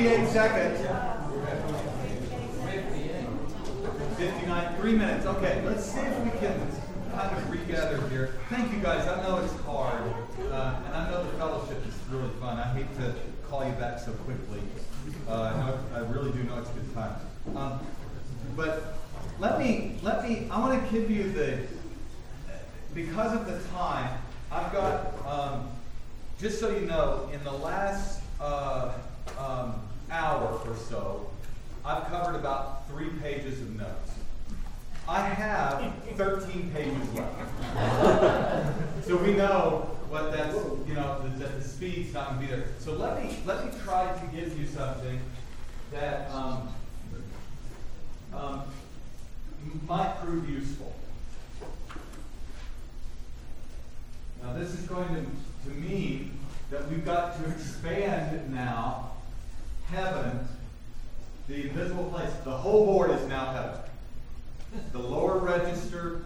58 seconds. 59, three minutes. Okay, let's see if we can kind of regather here. Thank you guys. I know it's hard, uh, and I know the fellowship is really fun. I hate to call you back so quickly. Uh, I, I really do know it's a good time. Um, but let me, let me, I want to give you the, because of the time, I've got, um, just so you know, in the last uh, um, hour or so, I've covered about three pages of notes. I have 13 pages left. so we know what that's, you know, that the speed's not going to be there. So let me, let me try to give you something that um, um, might prove useful. Now, this is going to, to mean that we've got to expand now heaven, the invisible place. The whole board is now heaven. The lower register,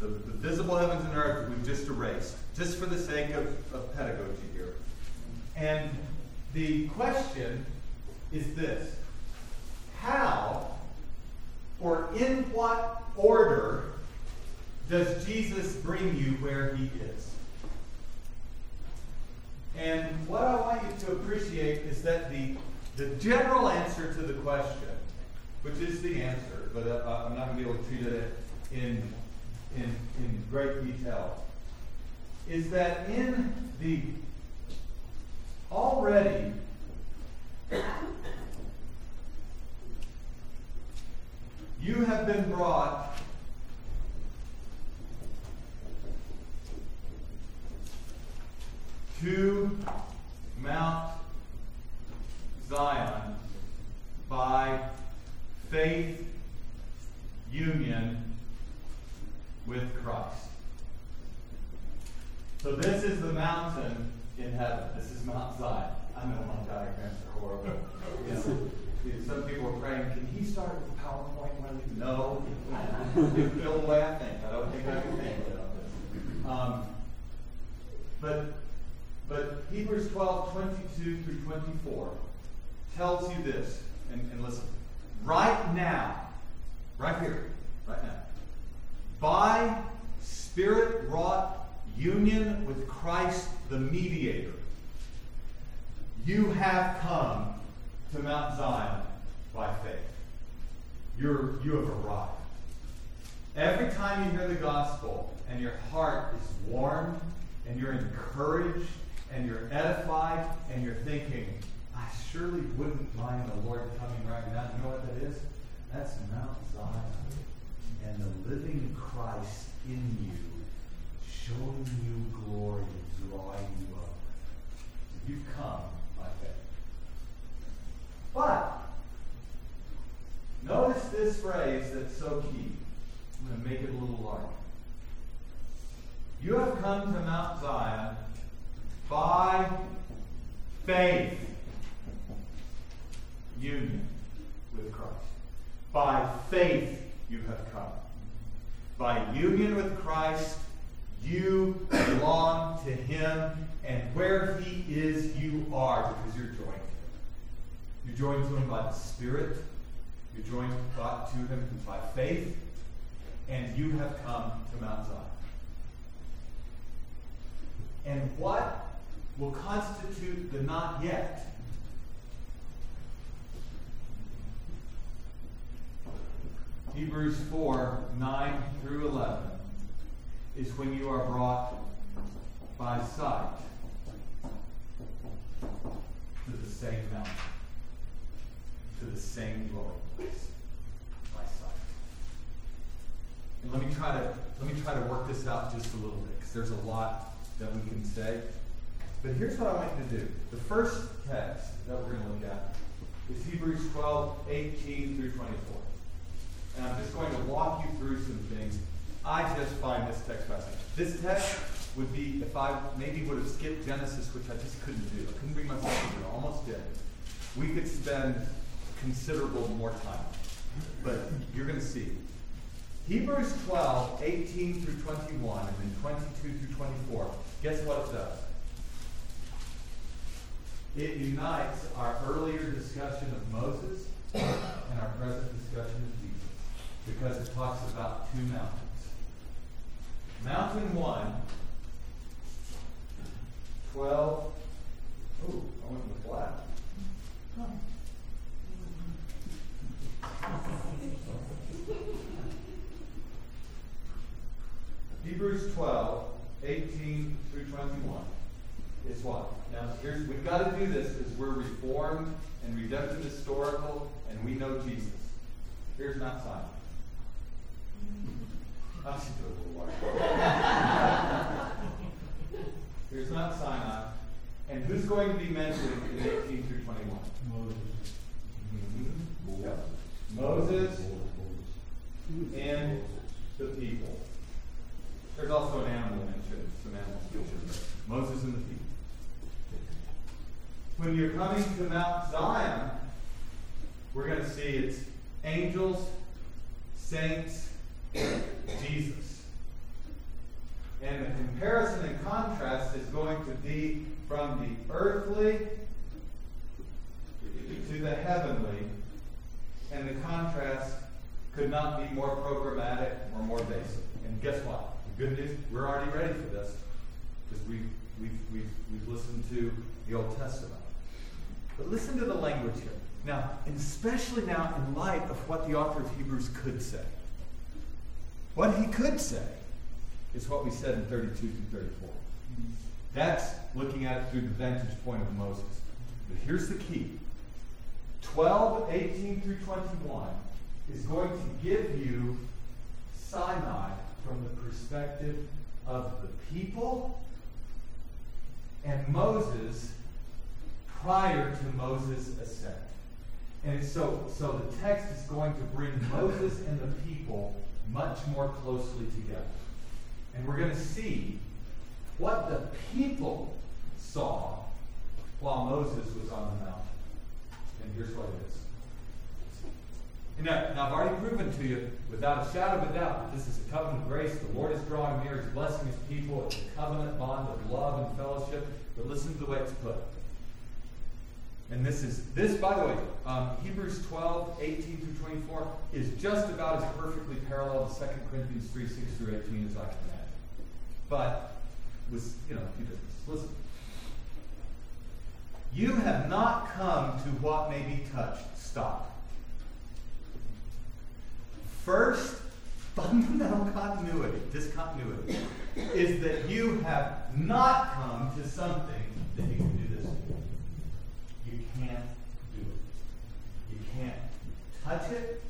the, the visible heavens and earth, we've just erased, just for the sake of, of pedagogy here. And the question is this How or in what order does Jesus bring you where he is? And what I want you to appreciate is that the, the general answer to the question, which is the answer, but uh, I'm not going to be able to treat it in, in, in great detail, is that in the already you have been brought to Mount Zion by faith union with Christ. So this is the mountain in heaven. This is Mount Zion. I know my diagrams are horrible. You know, some people are praying, can he start with PowerPoint? No. Feel the way I think. I don't think I can think about this. Um, but but Hebrews 12, 22 through 24 tells you this. And, and listen. Right now, right here, right now, by spirit wrought union with Christ the mediator, you have come to Mount Zion by faith. You're, you have arrived. Every time you hear the gospel and your heart is warmed and you're encouraged and you're edified and you're thinking, I surely wouldn't mind the Lord coming right now. You know what that is? That's Mount Zion and the living Christ in you, showing you glory and drawing you up. You've come by faith. But notice this phrase that's so key. I'm going to make it a little larger. You have come to Mount Zion by faith union with Christ. By faith you have come. By union with Christ, you belong to Him, and where He is, you are because you're joined to Him. You're joined to Him by the Spirit. You're joined to Him by faith, and you have come to Mount Zion. And what will constitute the not yet? Hebrews 4 9 through 11 is when you are brought by sight to the same mountain, to the same glory place by sight. And let me try to let me try to work this out just a little bit because there's a lot that we can say. But here's what I want you to do. The first text that we're going to look at is Hebrews 12, 18 through 24. And I'm just going to walk you through some things. I just find this text fascinating. This text would be if I maybe would have skipped Genesis, which I just couldn't do. I couldn't bring myself to do. Almost did. We could spend considerable more time. But you're going to see. Hebrews 12, 18 through 21, and then 22 through 24. Guess what it does? it unites our earlier discussion of Moses and our present discussion of Jesus because it talks about two mountains. Mountain one, 12. Ooh, I went with black. Hebrews 12, 18 through 21 is what? Now, here's we've got to do this because we're reformed and redemptive historical, and we know Jesus. Here's Mount Sinai. Do a little while. Here's Mount Sinai. And who's going to be mentioned in 18 through 21? Moses. Mm-hmm. Yep. Moses and the people. There's also an animal mentioned, some animals mentioned. Moses and the people. When you're coming to Mount Zion, we're going to see it's angels, saints, Jesus. And the comparison and contrast is going to be from the earthly to the heavenly. And the contrast could not be more programmatic or more basic. And guess what? The good news, we're already ready for this because we've, we've, we've, we've listened to the Old Testament. But listen to the language here. Now, especially now in light of what the author of Hebrews could say. What he could say is what we said in 32 through 34. That's looking at it through the vantage point of Moses. But here's the key 12, 18 through 21 is going to give you Sinai from the perspective of the people and Moses prior to Moses' ascent. And so, so the text is going to bring Moses and the people much more closely together. And we're going to see what the people saw while Moses was on the mountain. And here's what it is. Now, now, I've already proven to you, without a shadow of a doubt, that this is a covenant of grace. The Lord is drawing near, He's blessing His people. It's a covenant bond of love and fellowship. But listen to the way it's put. And this is, this, by the way, um, Hebrews 12, 18 through 24, is just about as perfectly parallel to 2 Corinthians 3, 6 through 18 as I can imagine. But, with, you know, a few differences. Listen. You have not come to what may be touched. Stop. First fundamental continuity, discontinuity, is that you have not come to something that you can do can't do it. You can't touch it.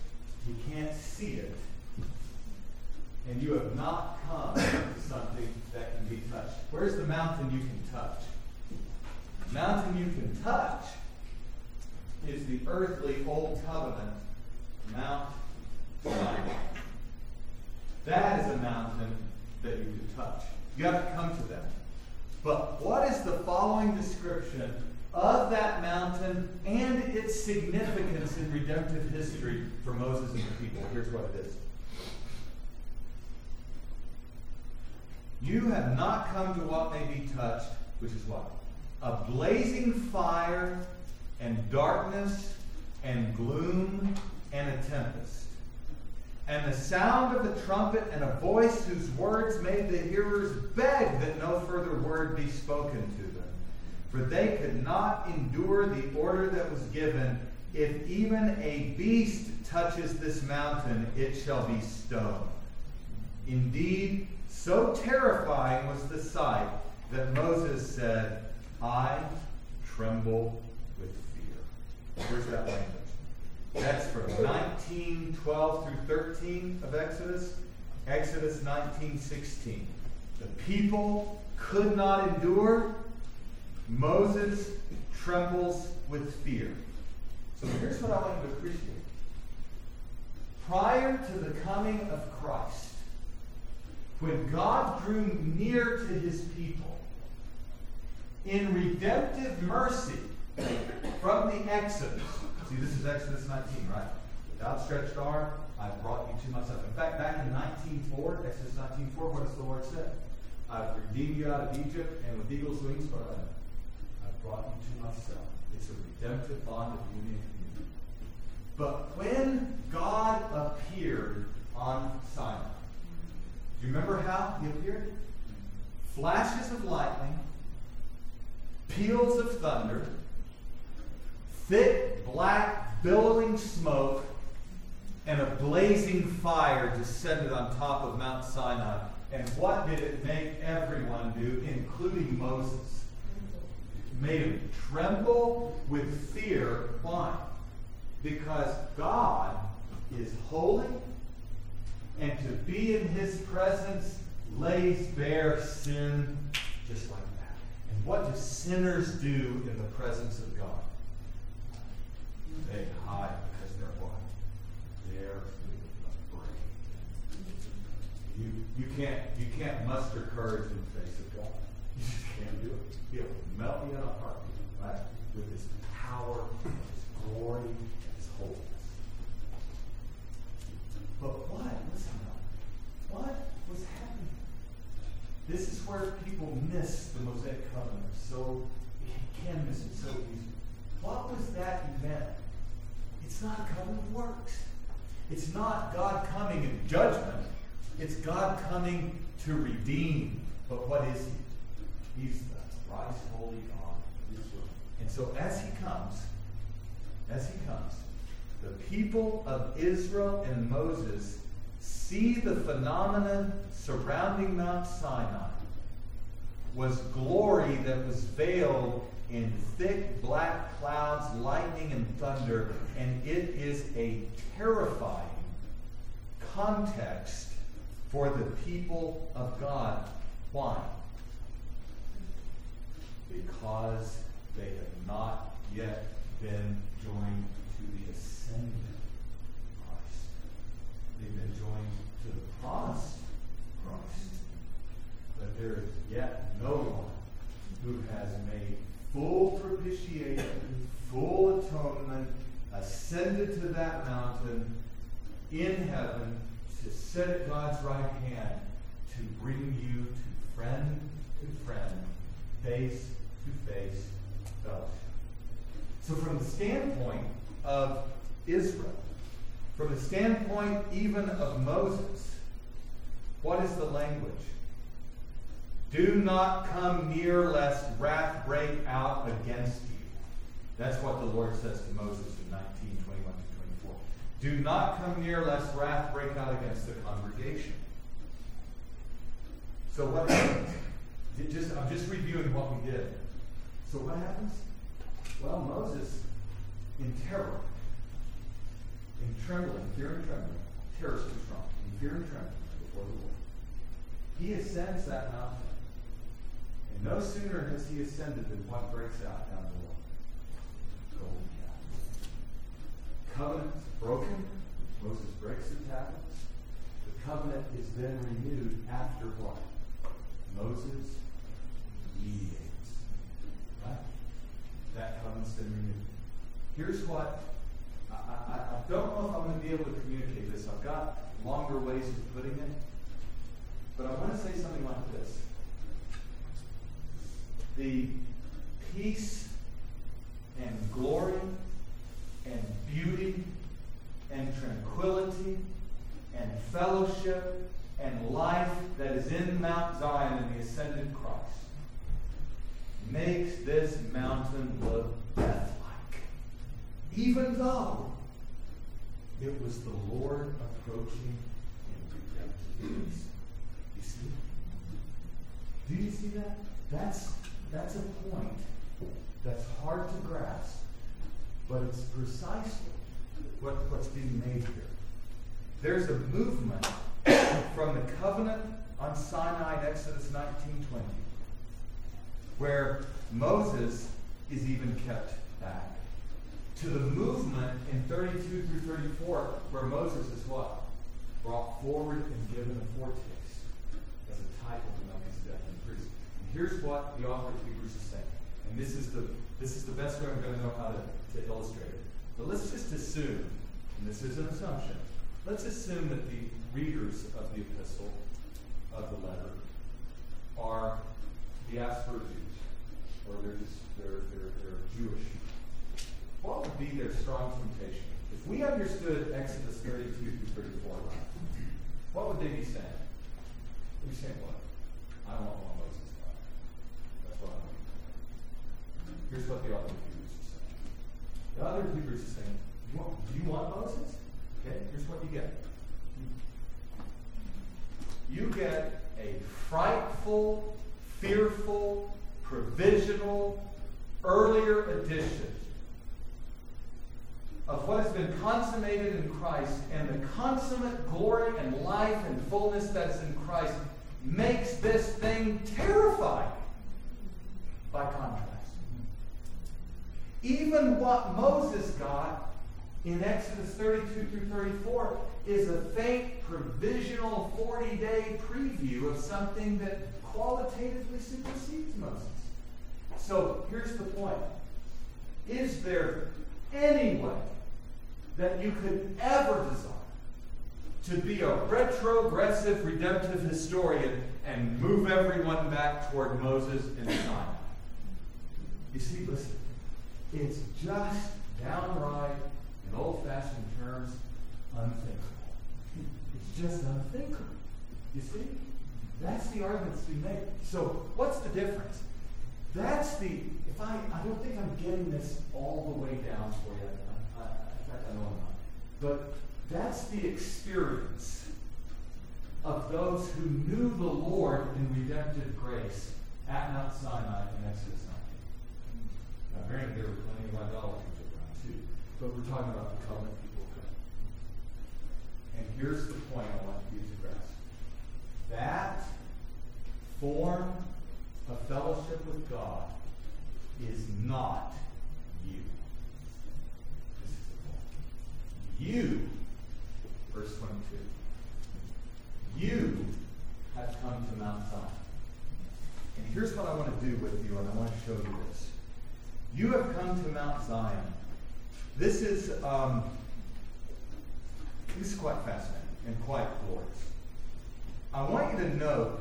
You can't see it. And you have not come to something that can be touched. Where's the mountain you can touch? The mountain you can touch is the earthly old covenant Mount that is a mountain that you can touch. You have to come to that. But what is the following description of that mountain and its significance in redemptive history for Moses and the people? Here's what it is. You have not come to what may be touched, which is what? A blazing fire and darkness and gloom and a tempest and the sound of a trumpet and a voice whose words made the hearers beg that no further word be spoken to. For they could not endure the order that was given if even a beast touches this mountain, it shall be stoned. Indeed, so terrifying was the sight that Moses said, I tremble with fear. Where's that language? That's from 19, 12 through 13 of Exodus. Exodus 19, 16. The people could not endure. Moses trembles with fear. So here's what I want you to appreciate. Prior to the coming of Christ, when God drew near to his people, in redemptive mercy from the Exodus, See, this is Exodus 19, right? With outstretched arm, I brought you to myself. In fact, back in 19.4, Exodus 19.4, what does the Lord say? I've redeemed you out of Egypt, and with eagle's wings, what have I done? I've brought you to myself. It's a redemptive bond of union. But when God appeared on Sinai, do you remember how he appeared? Flashes of lightning, peals of thunder, thick, black, billowing smoke, and a blazing fire descended on top of Mount Sinai. And what did it make everyone do, including Moses? Made him tremble with fear. Why? Because God is holy, and to be in his presence lays bare sin just like that. And what do sinners do in the presence of God? They hide because they're what? They're afraid. You, you, can't, you can't muster courage in the face can't do it. He'll melt you in a heartbeat, right? With his power, his glory, his holiness. But what? Listen, up, what was happening? This is where people miss the Mosaic covenant. So can miss it so easily. What was that event? It's not covenant works. It's not God coming in judgment. It's God coming to redeem. But what is He? He's the thrice holy God. And so as He comes, as He comes, the people of Israel and Moses see the phenomenon surrounding Mount Sinai was glory that was veiled in thick black clouds, lightning, and thunder, and it is a terrifying context for the people of God. Why? Because they have not yet been joined to the ascended Christ. They've been joined to the promised Christ. But there is yet no one who has made full propitiation, full atonement, ascended to that mountain in heaven to sit at God's right hand to bring you to friend to friend, face. So, from the standpoint of Israel, from the standpoint even of Moses, what is the language? Do not come near lest wrath break out against you. That's what the Lord says to Moses in 19, 21 to 24. Do not come near lest wrath break out against the congregation. So what happens? Just, I'm just reviewing what we did. So what happens? Well, Moses, in terror, in trembling, fear and trembling, terror is too strong, in fear and trembling before the Lord, he ascends that mountain and no sooner has he ascended than what breaks out down below? Golden calf. Covenant broken. Moses breaks the tablets. The covenant is then renewed after what? Moses mediates. That covenant's been renewed. Here's what I, I, I don't know if I'm going to be able to communicate this. I've got longer ways of putting it. But I want to say something like this the peace and glory and beauty and tranquility and fellowship and life that is in Mount Zion in the ascended Christ makes this mountain look death-like. Even though it was the Lord approaching in peace. You see? Do you see that? That's that's a point that's hard to grasp, but it's precisely what, what's being made here. There's a movement from the covenant on Sinai in Exodus 19:20, where Moses is even kept back, to the movement in 32 through 34, where Moses is what? Brought forward and given a foretaste as a type of the Melchizedek death and priest. And here's what the author of Hebrews is saying. And this is the this is the best way I'm going to know how to, to illustrate it. But let's just assume, and this is an assumption, let's assume that the readers of the epistle, of the letter, are diaspora Jews, or they're just they're, they're Jewish what would be their strong temptation? If we understood Exodus 32 through 34 right, what would they be saying? They'd be saying what? I don't want Moses got. That's what I want. Here's what the other Hebrews are saying. The other Hebrews are saying, you want, do you want Moses? Okay, here's what you get. You get a frightful, fearful, provisional, earlier edition of what has been consummated in Christ and the consummate glory and life and fullness that's in Christ makes this thing terrifying by contrast. Even what Moses got in Exodus 32 through 34 is a faint provisional 40 day preview of something that qualitatively supersedes Moses. So here's the point Is there any way that you could ever desire to be a retrogressive redemptive historian and move everyone back toward Moses and Sinai? You see, listen, it's just downright, in old fashioned terms, unthinkable. It's just unthinkable. You see? That's the arguments we make. So, what's the difference? That's the, if I, I don't think I'm getting this all the way down for you. I, I, in fact, I know I'm not. But that's the experience of those who knew the Lord in redemptive grace at Mount Sinai in Exodus 19. Now, granted, there were plenty of idolaters around too, but we're talking about the covenant people of God. And here's the point I want you to grasp. Form of fellowship with God is not you. This is the point. You, verse 22, you have come to Mount Zion. And here's what I want to do with you, and I want to show you this. You have come to Mount Zion. This is um, this is quite fascinating and quite glorious. I want you to know.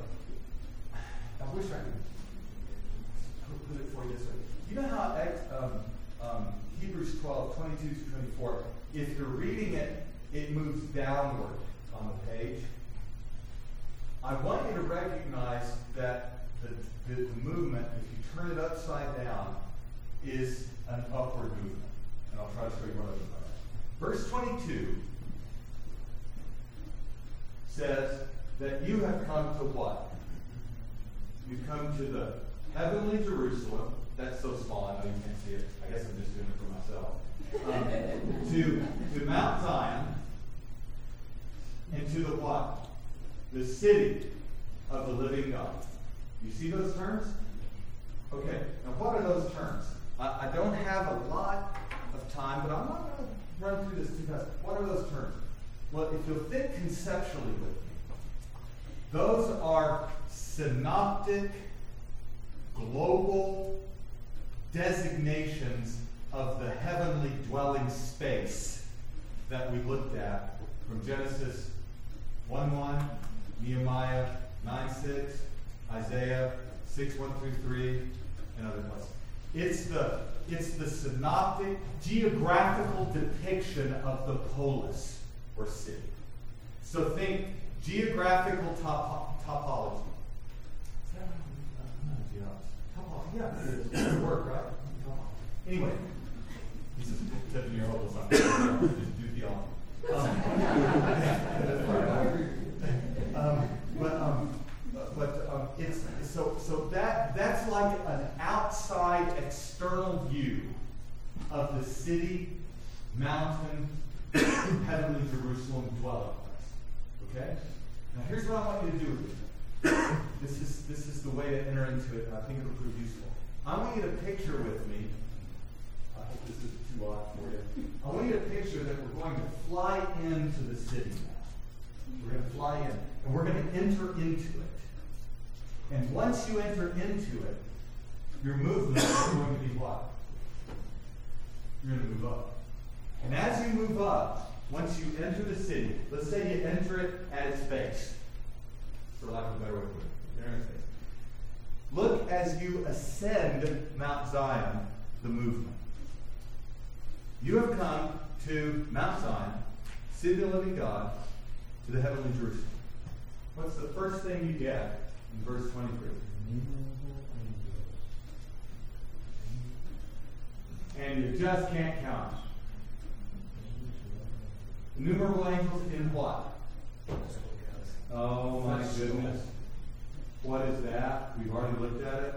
I wish I could put it for you this way. You know how um, um, Hebrews 12, 22 to 24, if you're reading it, it moves downward on the page. I want you to recognize that the, the, the movement, if you turn it upside down, is an upward movement. And I'll try to show you what I mean by that. Verse 22 says that you have come to what? You've come to the heavenly Jerusalem. That's so small, I know you can't see it. I guess I'm just doing it for myself. Um, to, to Mount Zion, and to the what? The city of the living God. You see those terms? Okay, now what are those terms? I, I don't have a lot of time, but I'm not going to run through this too fast. What are those terms? Well, if you'll think conceptually with me, those are synoptic, global designations of the heavenly dwelling space that we looked at from Genesis 1 1, Nehemiah 9 6, Isaiah 6 1 through 3, and other places. It's the, it's the synoptic, geographical depiction of the polis or city. So think geographical top, topology. Yeah, it's work, right? Anyway, this is 10 year old, just do theology. Um, but um, but um, it's so so that that's like an outside external view of the city, mountain, heavenly Jerusalem dwelling. Okay? Now here's what I want you to do with it. This is this is the way to enter into it, and I think it'll prove useful. I want you to picture with me. I hope this isn't too odd for you. I want you to picture that we're going to fly into the city now. We're going to fly in, and we're going to enter into it. And once you enter into it, your movement is going to be what? You're going to move up. And as you move up, once you enter the city, let's say you enter it at its base, for lack of a better way to put it. Look as you ascend Mount Zion the movement. You have come to Mount Zion, city of the living God, to the heavenly Jerusalem. What's the first thing you get in verse 23? And you just can't count. Numerable angels in what? Oh my goodness. What is that? We've already looked at it.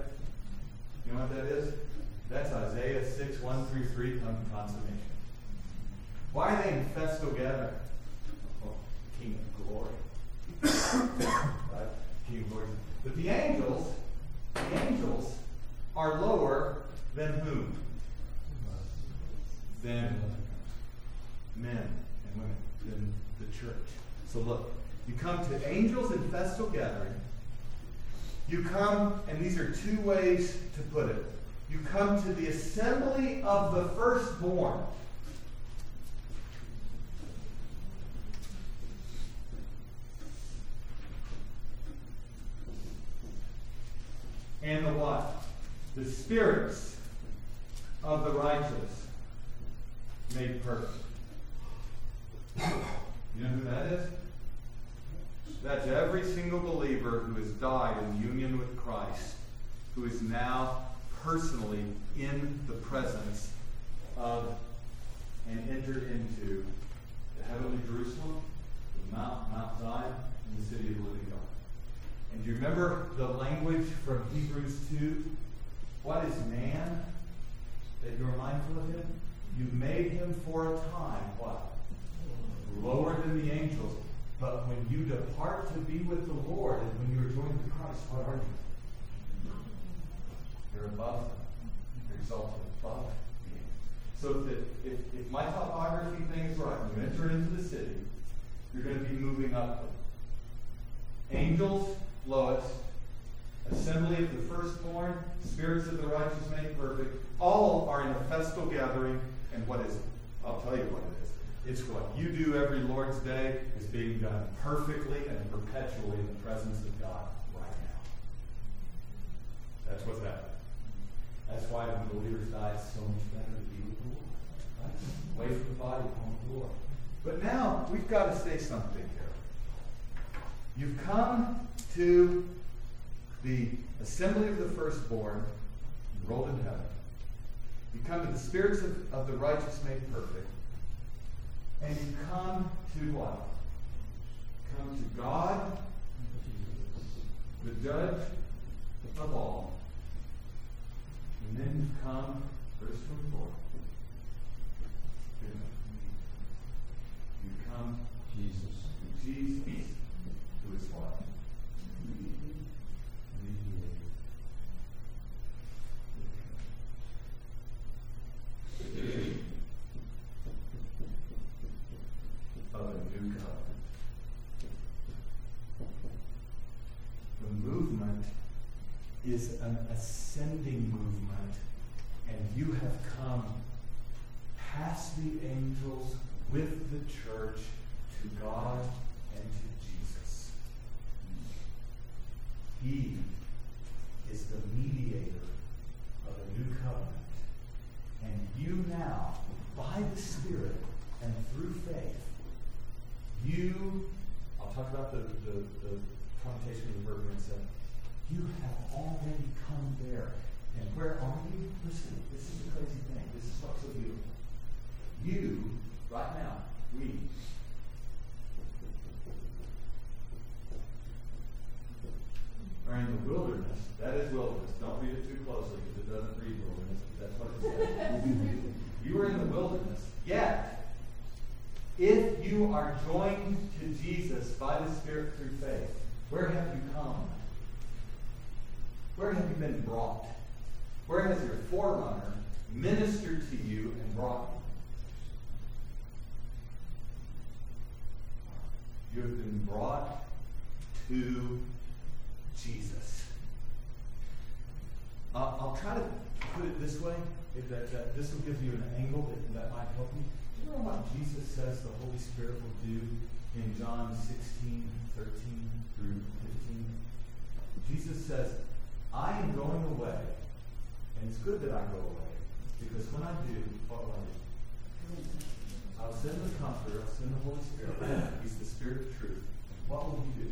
You know what that is? That's Isaiah 6, 1 through 3 come consummation. Why are they in festal gathering? Oh, King of glory. right? King of glory. But the angels, the angels are lower than whom? Than men than the church. So look, you come to angels in festal gathering. You come, and these are two ways to put it. You come to the assembly of the firstborn. And the what? The spirits of the righteous made perfect. You know who that is? That's every single believer who has died in union with Christ, who is now personally in the presence of and entered into the heavenly Jerusalem, the Mount, Mount Zion, and the city of the living God. And do you remember the language from Hebrews 2? What is man that you're mindful of him? You made him for a time, what? Lower than the angels. But when you depart to be with the Lord, and when you are joined with Christ, what are you? You're above them. You're exalted above them. So that if, if my topography thing is right, when you enter into the city, you're going to be moving upward. Angels, lowest. Assembly of the firstborn, spirits of the righteous made perfect. All are in a festal gathering. And what is it? I'll tell you what it is. It's what you do every Lord's Day is being done perfectly and perpetually in the presence of God right now. That's what's happening. That's why when believers die, it's so much better to be with the Lord. Right? Away from the body, home with the Lord. But now we've got to say something here. You've come to the assembly of the firstborn, enrolled in heaven. You come to the spirits of, of the righteous made perfect. And you come to what? Come to God, the judge of all. And then you come, verse 24. You come Jesus. to Jesus, who is what? Of a new covenant. The movement is an ascending movement, and you have come past the angels with the church to God and to Jesus. He is the mediator of a new covenant. And you now, by the Spirit and through faith, you, I'll talk about the, the, the connotation of the verb in a second. You have already come there. And where are you? Listen, this is the crazy thing. This is what's so beautiful. You, right now, we, are in the wilderness. That is wilderness. Don't read it too closely because it doesn't read wilderness. But that's what it says. you are in the wilderness. Yet, if you are joined to Jesus by the Spirit through faith, where have you come? Where have you been brought? Where has your forerunner ministered to you and brought you? You have been brought to Jesus. Uh, I'll try to put it this way. If that, that this will give you an angle that, that might help you. You know what Jesus says the Holy Spirit will do in John 16, 13 through 15? Jesus says, I am going away, and it's good that I go away, Because when I do, what will I do? I'll send the Comforter, I'll send the Holy Spirit. He's the Spirit of truth. What will He do?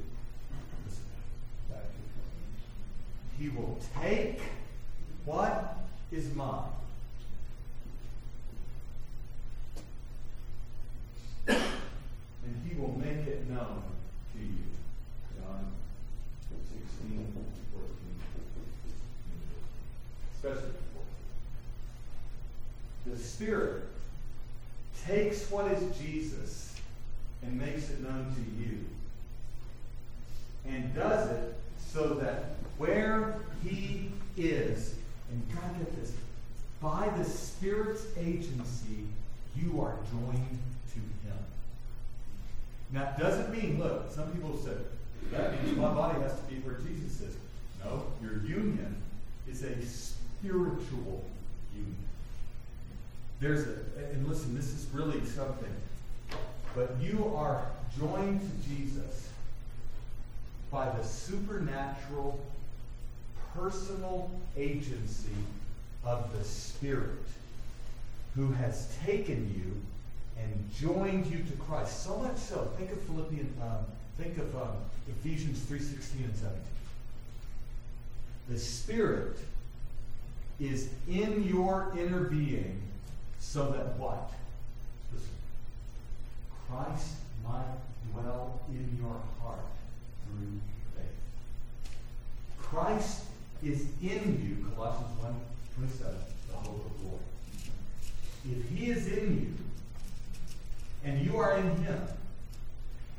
He will take what is mine. And He will make it known to you. John 16, 14. Especially the Spirit takes what is Jesus and makes it known to you. And does it so that where he is, and God get this, by the Spirit's agency, you are joined to him. Now, it doesn't mean, look, some people say, that means my body has to be where Jesus is. No, your union is a spiritual union. There's a, and listen, this is really something. But you are joined to Jesus by the supernatural, personal agency of the Spirit who has taken you and joined you to Christ. So much so, think of Philippians, um, think of um, Ephesians 3.16 and 17. The Spirit is in your inner being so that what? Listen. Christ might dwell in your heart through faith. Christ is in you, Colossians 1 27, the hope of glory. If he is in you, and you are in him,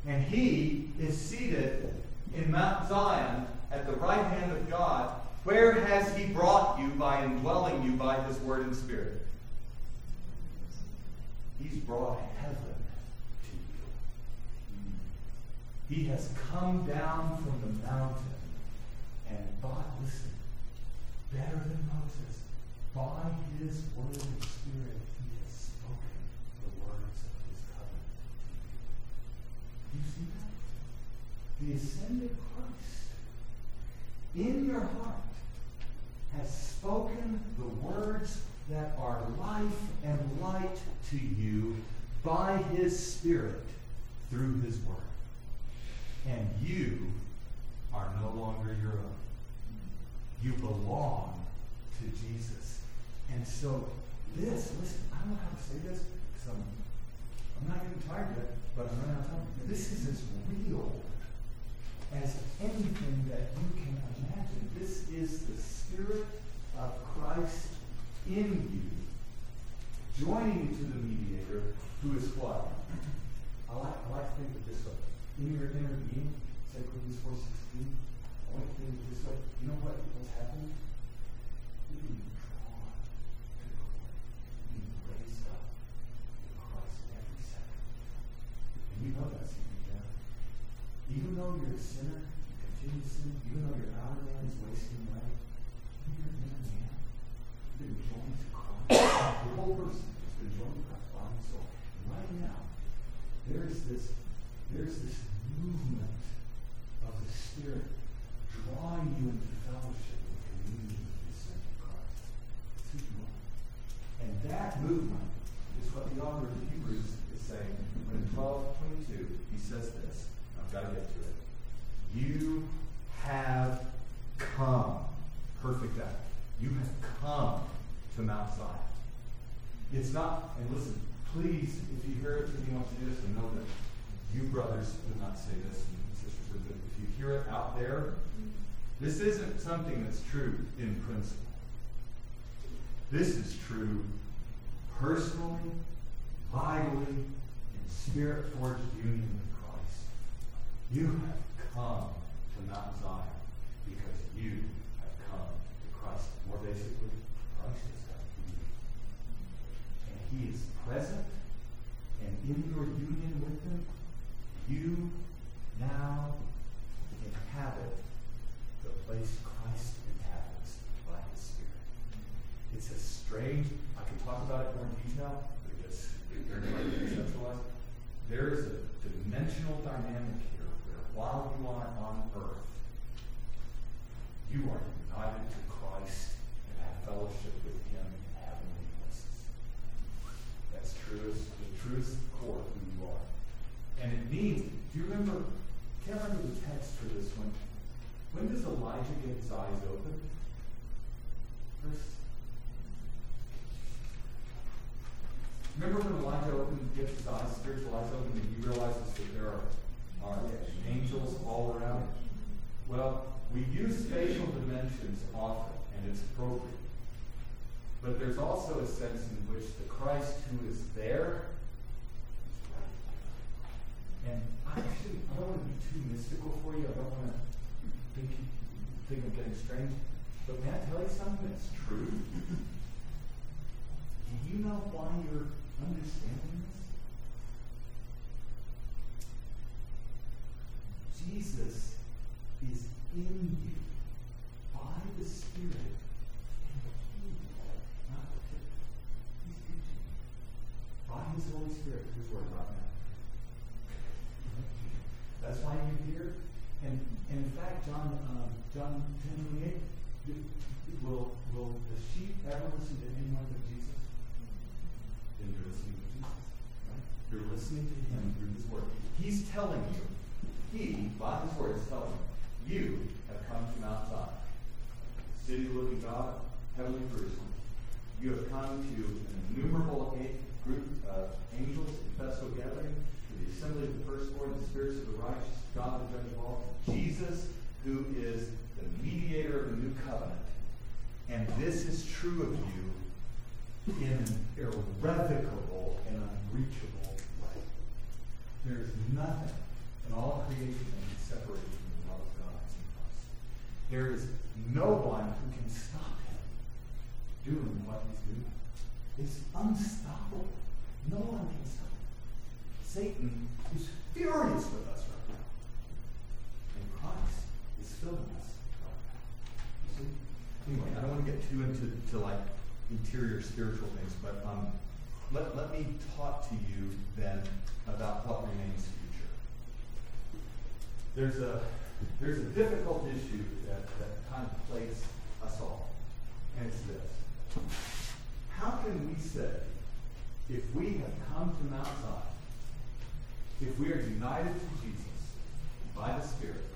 and he is seated in Mount Zion at the right hand of God, where has he brought you by indwelling you by his word and spirit? He's brought heaven to you. He has come down from the mountain and bought, listen, better than Moses, by his word and spirit, he has spoken the words of his covenant to you. Do you see that? The ascended Christ in your heart has spoken the words that are life and light to you by his Spirit through his word. And you are no longer your own. You belong to Jesus. And so, this, listen, I don't know how to say this because I'm, I'm not getting tired yet, but I'm running out of time. This is as real as anything that you can imagine. This is the Spirit of Christ in you, joining you to the mediator, who is what? I like, I like to think of this way. In your inner being, 2 Corinthians 4.16, I like to think of this way. You know what, what's happening? You know that's in you, Even though you're a sinner, you continue to sin, even though your outer is wasting away, you're inner man been joined to Christ. the whole person has been joined to Christ, body and soul. And right now, there's this, there's this movement of the Spirit drawing you into fellowship and communion with the ascended Christ. It's. And that movement is what the author of Hebrews is saying. In 1222, he says this. I've got to get to it. You have come. Perfect act. You have come to Mount Zion. It's not, and listen, please, if you hear it me, want to do this, and know that you brothers would not say this, and sisters would, but if you hear it out there, this isn't something that's true in principle. This is true personally, vitally, spirit forged union with Christ. You have come to Mount Zion because you have come to Christ. More basically, Christ has come to you. And he is present, and in your union with him, you now inhabit the place Christ inhabits by his Spirit. It's a strange, I could talk about it more in detail, but it gets very hard to conceptualize there is a dimensional dynamic here where while you are on earth, you are united to Christ and have fellowship with Him in heavenly places. That's true the truest core of who you are. And it means, do you remember, can't remember the text for this one. When does Elijah get his eyes open? First. Remember when Elijah opened, his eyes, spiritual eyes open, and he realizes that there are, are angels all around? Well, we use spatial dimensions often, and it's appropriate. But there's also a sense in which the Christ who is there and I actually I don't want to be too mystical for you. I don't want to think think I'm getting strange. But may I tell you something that's true? Do you know why you're understanding this? Jesus is in you by the Spirit and He, not the Spirit, He's you by His Holy Spirit, who's working right now. That's why you're here. And, and in fact, John uh, John 10 28, will, will the sheep ever listen to anyone but Jesus? You're listening to Jesus. Right? You're listening to Him through His Word. He's telling you, He, by His Word, is telling you, you have come to Mount Zion, city of the living God, heavenly Jerusalem. You have come to an innumerable group of angels in festal gathering, to the assembly of the firstborn, the spirits of the righteous, God the judge of all, Jesus, who is the mediator of the new covenant. And this is true of you in an irrevocable and unreachable way. There is nothing in all creation that can separate from the love of God in Christ. There is no one who can stop him doing what he's doing. It's unstoppable. No one can stop it. Satan is furious with us right now. And Christ is filling us right now. You see? Anyway, I don't want to get too into to like interior spiritual things, but um, let, let me talk to you then about what remains future. There's a there's a difficult issue that, that kind of plagues us all, and it's this. How can we say, if we have come to Mount Zion, if we are united to Jesus by the Spirit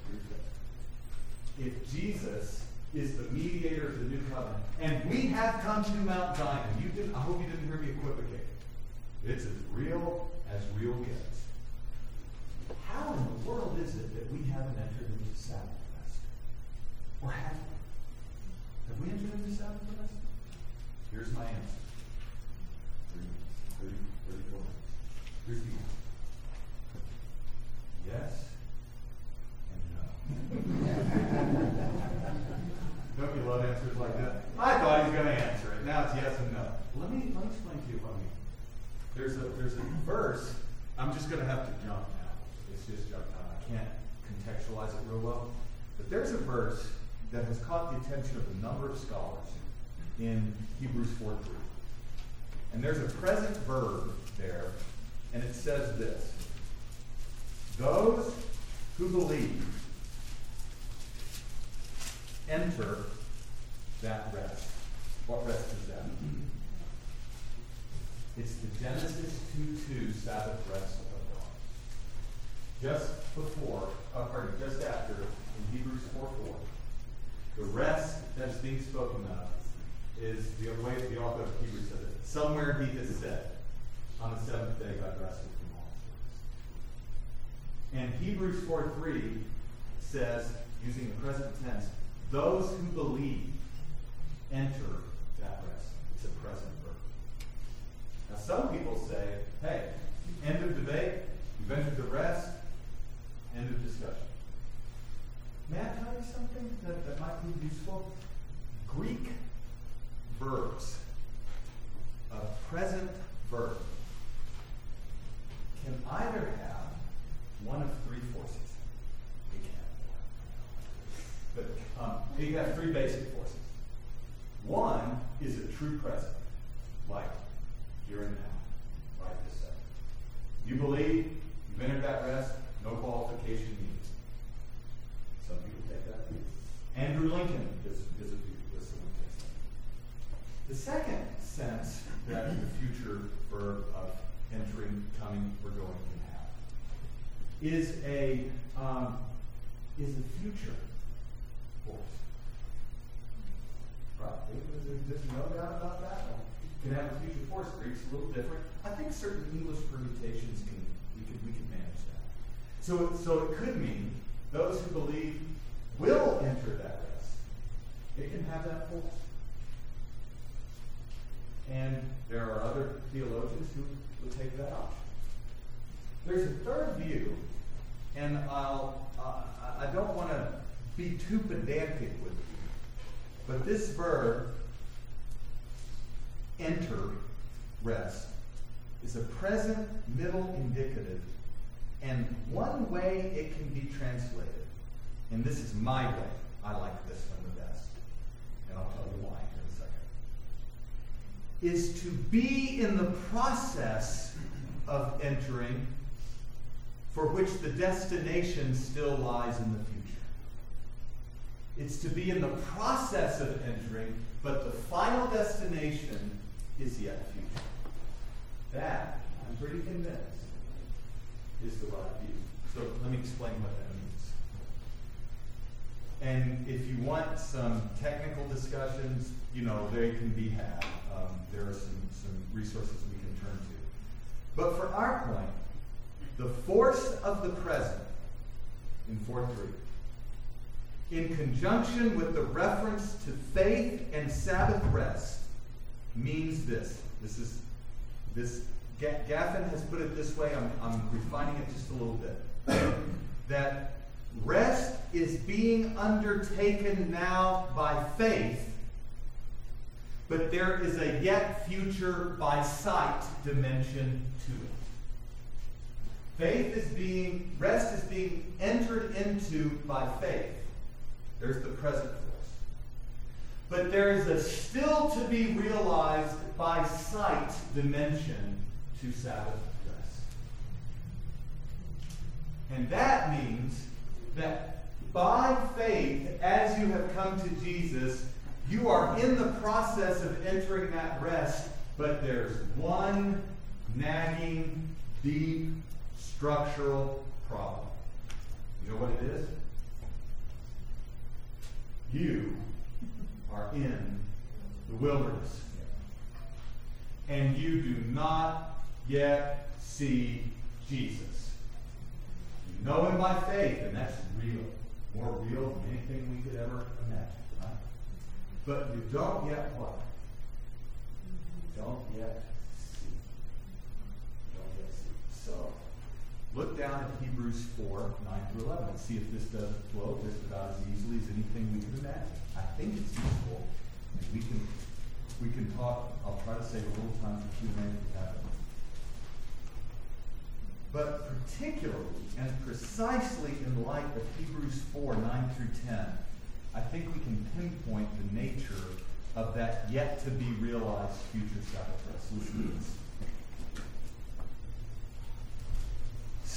if Jesus is the mediator of the new covenant, and we have come to Mount Zion, you didn't, I hope you didn't hear me equivocate. It's as real as real gets. How in the world is it that we haven't entered into Sabbath rest? Or have we? Have we entered into Sabbath rest? Here's my answer. 30, 30, 34 Here's the answer. Yes and no. Don't you love answers like that? I thought he was going to answer it. Now it's yes and no. Let me, let me explain to you what I mean. There's a, there's a verse. I'm just going to have to jump now. It's just jump time. I can't contextualize it real well. But there's a verse that has caught the attention of a number of scholars in Hebrews 4 3. And there's a present verb there, and it says this Those who believe enter that rest. What rest is that? It's the Genesis 2 2 Sabbath rest of God. Just before, uh, pardon, just after, in Hebrews 4 4, the rest that's being spoken of is the way the author of Hebrews says it. Somewhere he has said, on the seventh day God rested from all his. And Hebrews 4 3 says, using the present tense, those who believe enter that rest. It's a present verb. Now, some people say, hey, end of debate, you've entered the rest, end of discussion. May I tell you something that, that might be useful? Greek verbs, a present verb, can either have one of three forces. But um, you have three basic forces. One is a true present, like here and now, right this second. You believe, you've entered that rest, no qualification needed. Some people take that. Andrew Lincoln is, a is a the second sense that the future verb of entering, coming, or going can have. Is a um, is a future Right? There's no doubt about that. Can have a future force. Greek's a little different. I think certain English permutations can we can we can manage that. So so it could mean those who believe will enter that rest. It can have that force. And there are other theologians who would take that option. There's a third view, and I'll, uh, I don't want to be too pedantic with you, but this verb, enter, rest, is a present middle indicative, and one way it can be translated, and this is my way, I like this one the best, and I'll tell you why in a second, is to be in the process of entering for which the destination still lies in the future. It's to be in the process of entering, but the final destination is yet future. That, I'm pretty convinced, is the right view. So let me explain what that means. And if you want some technical discussions, you know, they can be had. Um, there are some, some resources we can turn to. But for our point, the force of the present in 4 3, in conjunction with the reference to faith and Sabbath rest, means this. This is this Gaffin has put it this way, I'm, I'm refining it just a little bit. that rest is being undertaken now by faith, but there is a yet future by sight dimension to it. Faith is being, rest is being entered into by faith. There's the present force. But there is a still to be realized by sight dimension to Sabbath rest. And that means that by faith, as you have come to Jesus, you are in the process of entering that rest, but there's one nagging, deep structural problem. You know what it is? You are in the wilderness. And you do not yet see Jesus. You know him by faith, and that's real. More real than anything we could ever imagine. Right? But you don't yet what? You don't yet see. You don't yet see. So Look down at Hebrews 4, 9 through 11, and see if this doesn't flow just about as easily as anything we can imagine. I think it's useful, and we can we can talk. I'll try to save a little time for Q&A if happen. But particularly and precisely in light of Hebrews 4, 9 through 10, I think we can pinpoint the nature of that yet to be realized future sacrifice.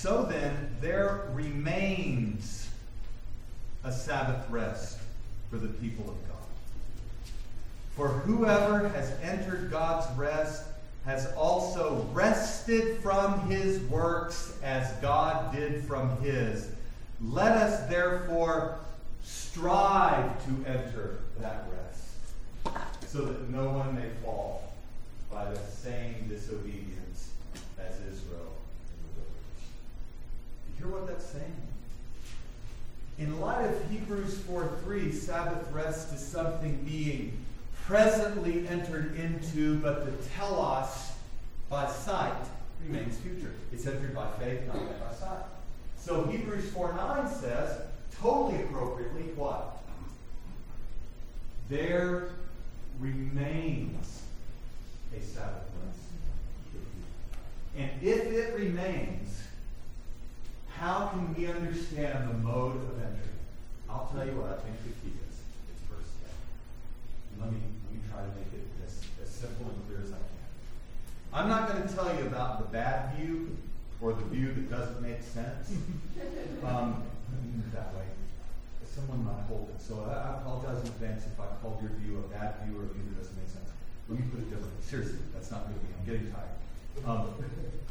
So then, there remains a Sabbath rest for the people of God. For whoever has entered God's rest has also rested from his works as God did from his. Let us therefore strive to enter that rest, so that no one may fall by the same disobedience as Israel hear what that's saying? In light of Hebrews 4 3, Sabbath rest is something being presently entered into, but the telos by sight remains future. It's entered by faith, not by sight. So Hebrews 4 9 says, totally appropriately, what? There remains a Sabbath rest. And if it remains, how can we understand the mode of entry? I'll tell you what I think the key is. It's first step. Let me, let me try to make it as, as simple and clear as I can. I'm not going to tell you about the bad view or the view that doesn't make sense. um, that way. Someone might hold it. So I, I apologize in advance if I called your view a bad view or a view that doesn't make sense. Let me put it differently. Seriously, that's not me. I'm getting tired. Um,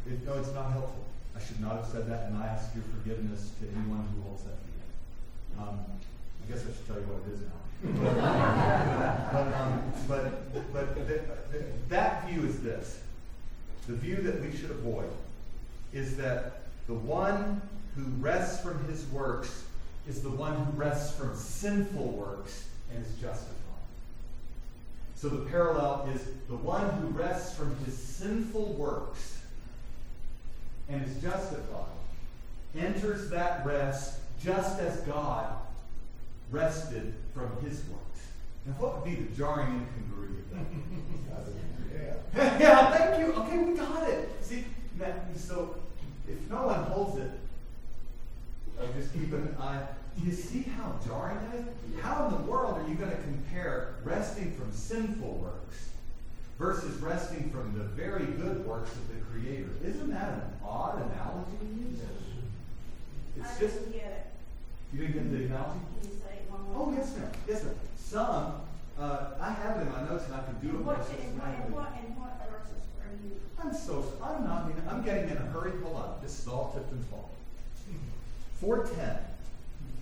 it, no, it's not helpful. I should not have said that, and I ask your forgiveness to anyone who holds that view. Um, I guess I should tell you what it is now. but, um, but, but that view is this. The view that we should avoid is that the one who rests from his works is the one who rests from sinful works and is justified. So the parallel is the one who rests from his sinful works and is justified enters that rest just as God rested from his works. Now, what would be the jarring incongruity of that? yeah. yeah, thank you. Okay, we got it. See, so if no one holds it, I'll just keep an eye. Do you see how jarring that is? How in the world are you going to compare resting from sinful works versus resting from the very good works of the Creator? Isn't that an odd analogy to use? It's I just. Didn't get it. You didn't get the analogy? Can you say it one more Oh, yes, ma'am. Yes, ma'am. Some, uh, I have it in my notes and I can do it. What, in, what, in, what, in what verses are you? I'm so, I'm not, I'm getting in a hurry. Hold on. This is all Tipton's fault. 410,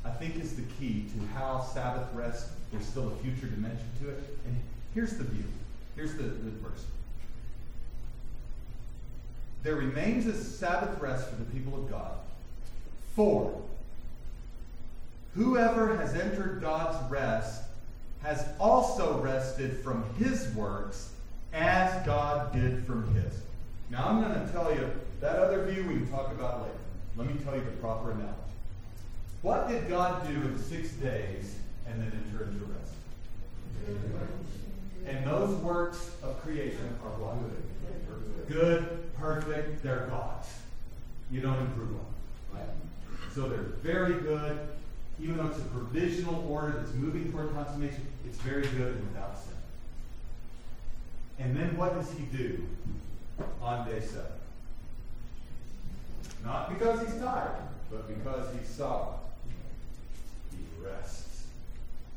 I think, is the key to how Sabbath rest, there's still a future dimension to it. And here's the view. Here's the, the verse. There remains a Sabbath rest for the people of God. For whoever has entered God's rest has also rested from his works as God did from his. Now, I'm going to tell you that other view we can talk about later. Let me tell you the proper analogy. What did God do in six days and then enter into rest? And those works of creation are what? Good, perfect, they're God's. You don't improve on them. Right? So they're very good. Even though it's a provisional order that's moving toward consummation, it's very good and without sin. And then what does he do on day seven? Not because he's tired, but because he's sovereign. He rests.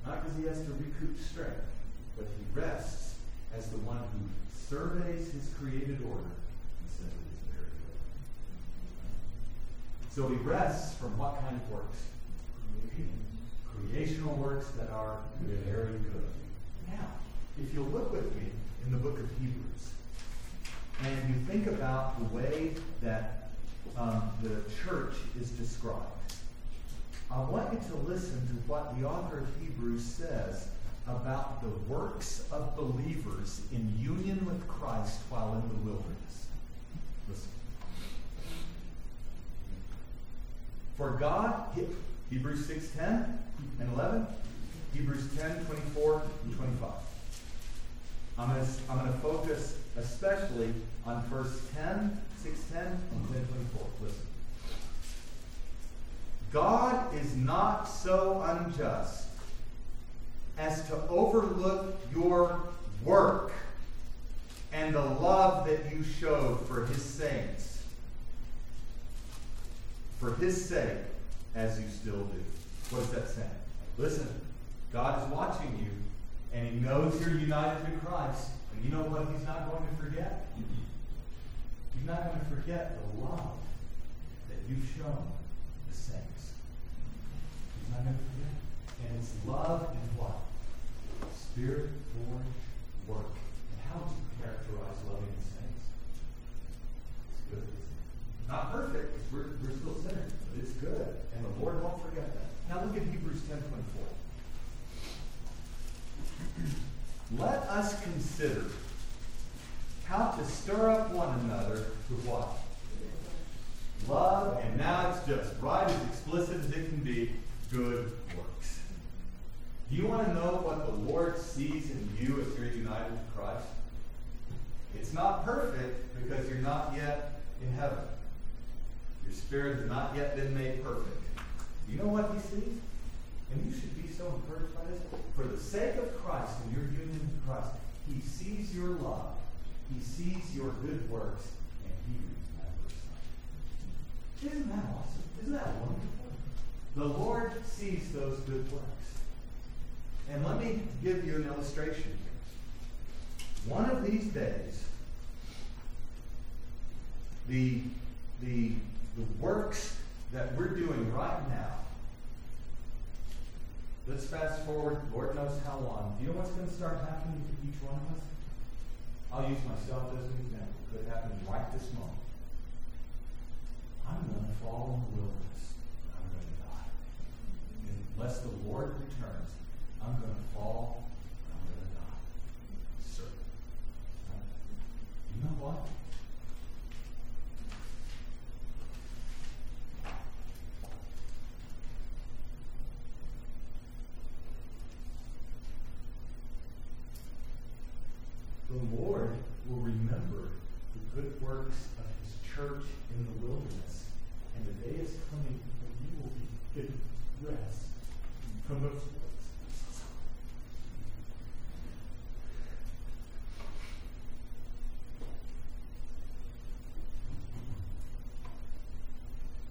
Not because he has to recoup strength, but he rests as the one who surveys his created order and says it is very good. So he rests from what kind of works? Creational works that are very good. Now, if you'll look with me in the book of Hebrews, and you think about the way that um, the church is described. I want you to listen to what the author of Hebrews says about the works of believers in union with Christ while in the wilderness. Listen. For God, Hebrews 6 10 and 11, Hebrews 10 24 and 25. I'm going to I'm to focus especially on verse 10 610 and 1024. Listen. God is not so unjust as to overlook your work and the love that you showed for his saints, for his sake, as you still do. What does that say? Listen, God is watching you, and he knows you're united to Christ. And you know what he's not going to forget? He's not going to forget the love that you've shown the saints. He's not going to forget. And it's love and what? Spirit forged work. And how would you characterize loving the saints? It's good. Not perfect, because we're, we're still sinners, but it's good. And the Lord won't forget that. Now look at Hebrews 10 24. Let us consider how to stir up one another to what? Love, and now it's just right as explicit as it can be good works. Do you want to know what the Lord sees in you as you're united to Christ? It's not perfect because you're not yet in heaven. Your spirit has not yet been made perfect. You know what he sees? And you should be so encouraged by this. For the sake of Christ and your union with Christ, he sees your love he sees your good works and he remembers them. Isn't that awesome? Isn't that wonderful? The Lord sees those good works. And let me give you an illustration here. One of these days, the, the, the works that we're doing right now. Let's fast forward, Lord knows how long. Do you know what's going to start happening to each one of us? I'll use myself as an example. Could happen right this moment. I'm going to fall in the wilderness. I'm going to die. Unless the Lord returns, I'm going to fall. I'm going to die. Sir. You know what? the Lord will remember the good works of his church in the wilderness. And the day is coming when you will be given rest from those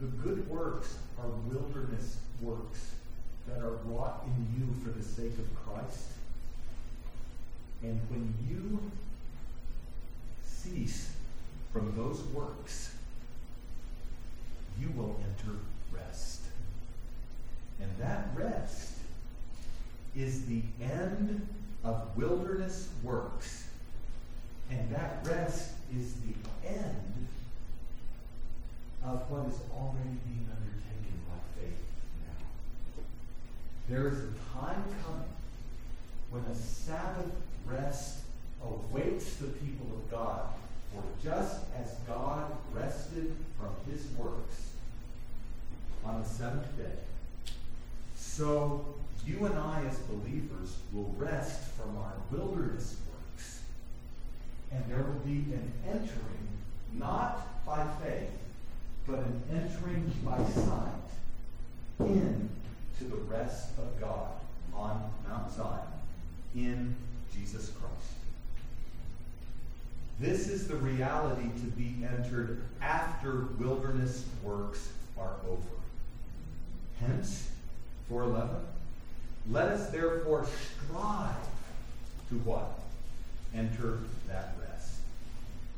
The good works are wilderness works that are wrought in you for the sake of Christ. And when you cease from those works, you will enter rest. And that rest is the end of wilderness works. And that rest is the end of what is already being undertaken by faith now. There is a time coming when a Sabbath rest awaits the people of God. For just as God rested from his works on the seventh day, so you and I as believers will rest from our wilderness works. And there will be an entering, not by faith, but an entering by sight into the rest of God on Mount Zion in Jesus Christ. This is the reality to be entered after wilderness works are over. Hence, 411, let us therefore strive to what? Enter that rest,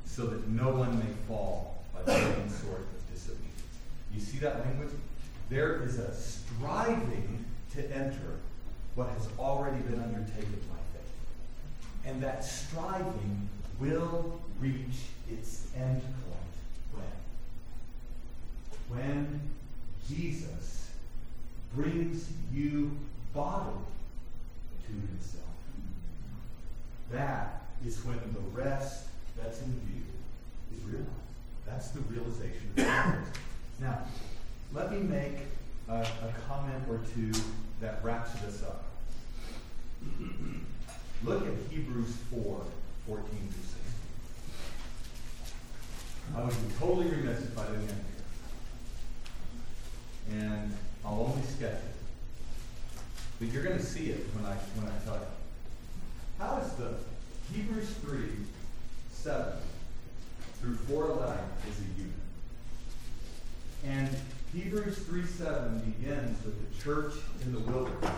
so that no one may fall by the same disobedience. You see that language? There is a striving to enter what has already been undertaken by faith. And that striving will reach its end point when? When Jesus brings you bodily to himself. That is when the rest that's in view is realized. That's the realization of the Now, let me make a, a comment or two that wraps this up. Look at Hebrews 4 14 through 16. I would be totally remiss if I didn't end here. And I'll only sketch it. But you're going to see it when I, when I tell you. How is the Hebrews 3 7 through 411 is a unit? And Hebrews 3 7 begins with the church in the wilderness.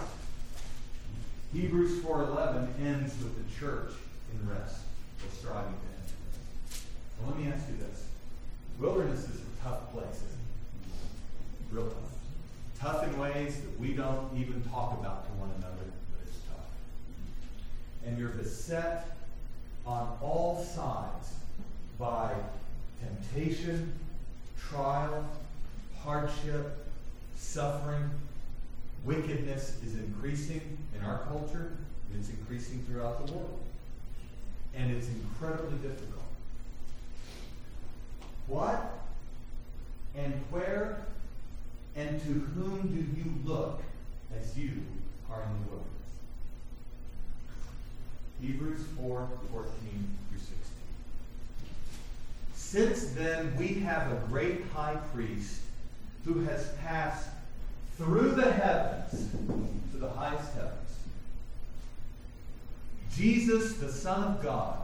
Hebrews 4.11 ends with the church in rest, or striving to enter. Well, let me ask you this. Wilderness is a tough place, isn't it? Real tough. Tough in ways that we don't even talk about to one another, but it's tough. And you're beset on all sides by temptation, trial, hardship, suffering, Wickedness is increasing in our culture, and it's increasing throughout the world. And it's incredibly difficult. What and where and to whom do you look as you are in the wilderness? Hebrews 4 14 through 16. Since then, we have a great high priest who has passed through the heavens to the highest heavens. Jesus, the Son of God,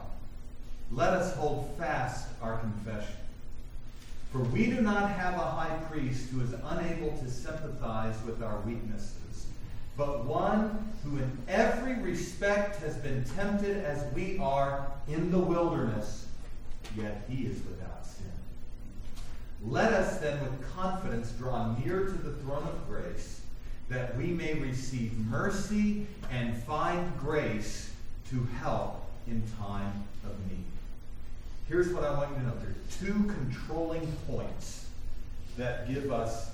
let us hold fast our confession. For we do not have a high priest who is unable to sympathize with our weaknesses, but one who in every respect has been tempted as we are in the wilderness, yet he is without. Let us then with confidence draw near to the throne of grace that we may receive mercy and find grace to help in time of need. Here's what I want you to know there's two controlling points that give us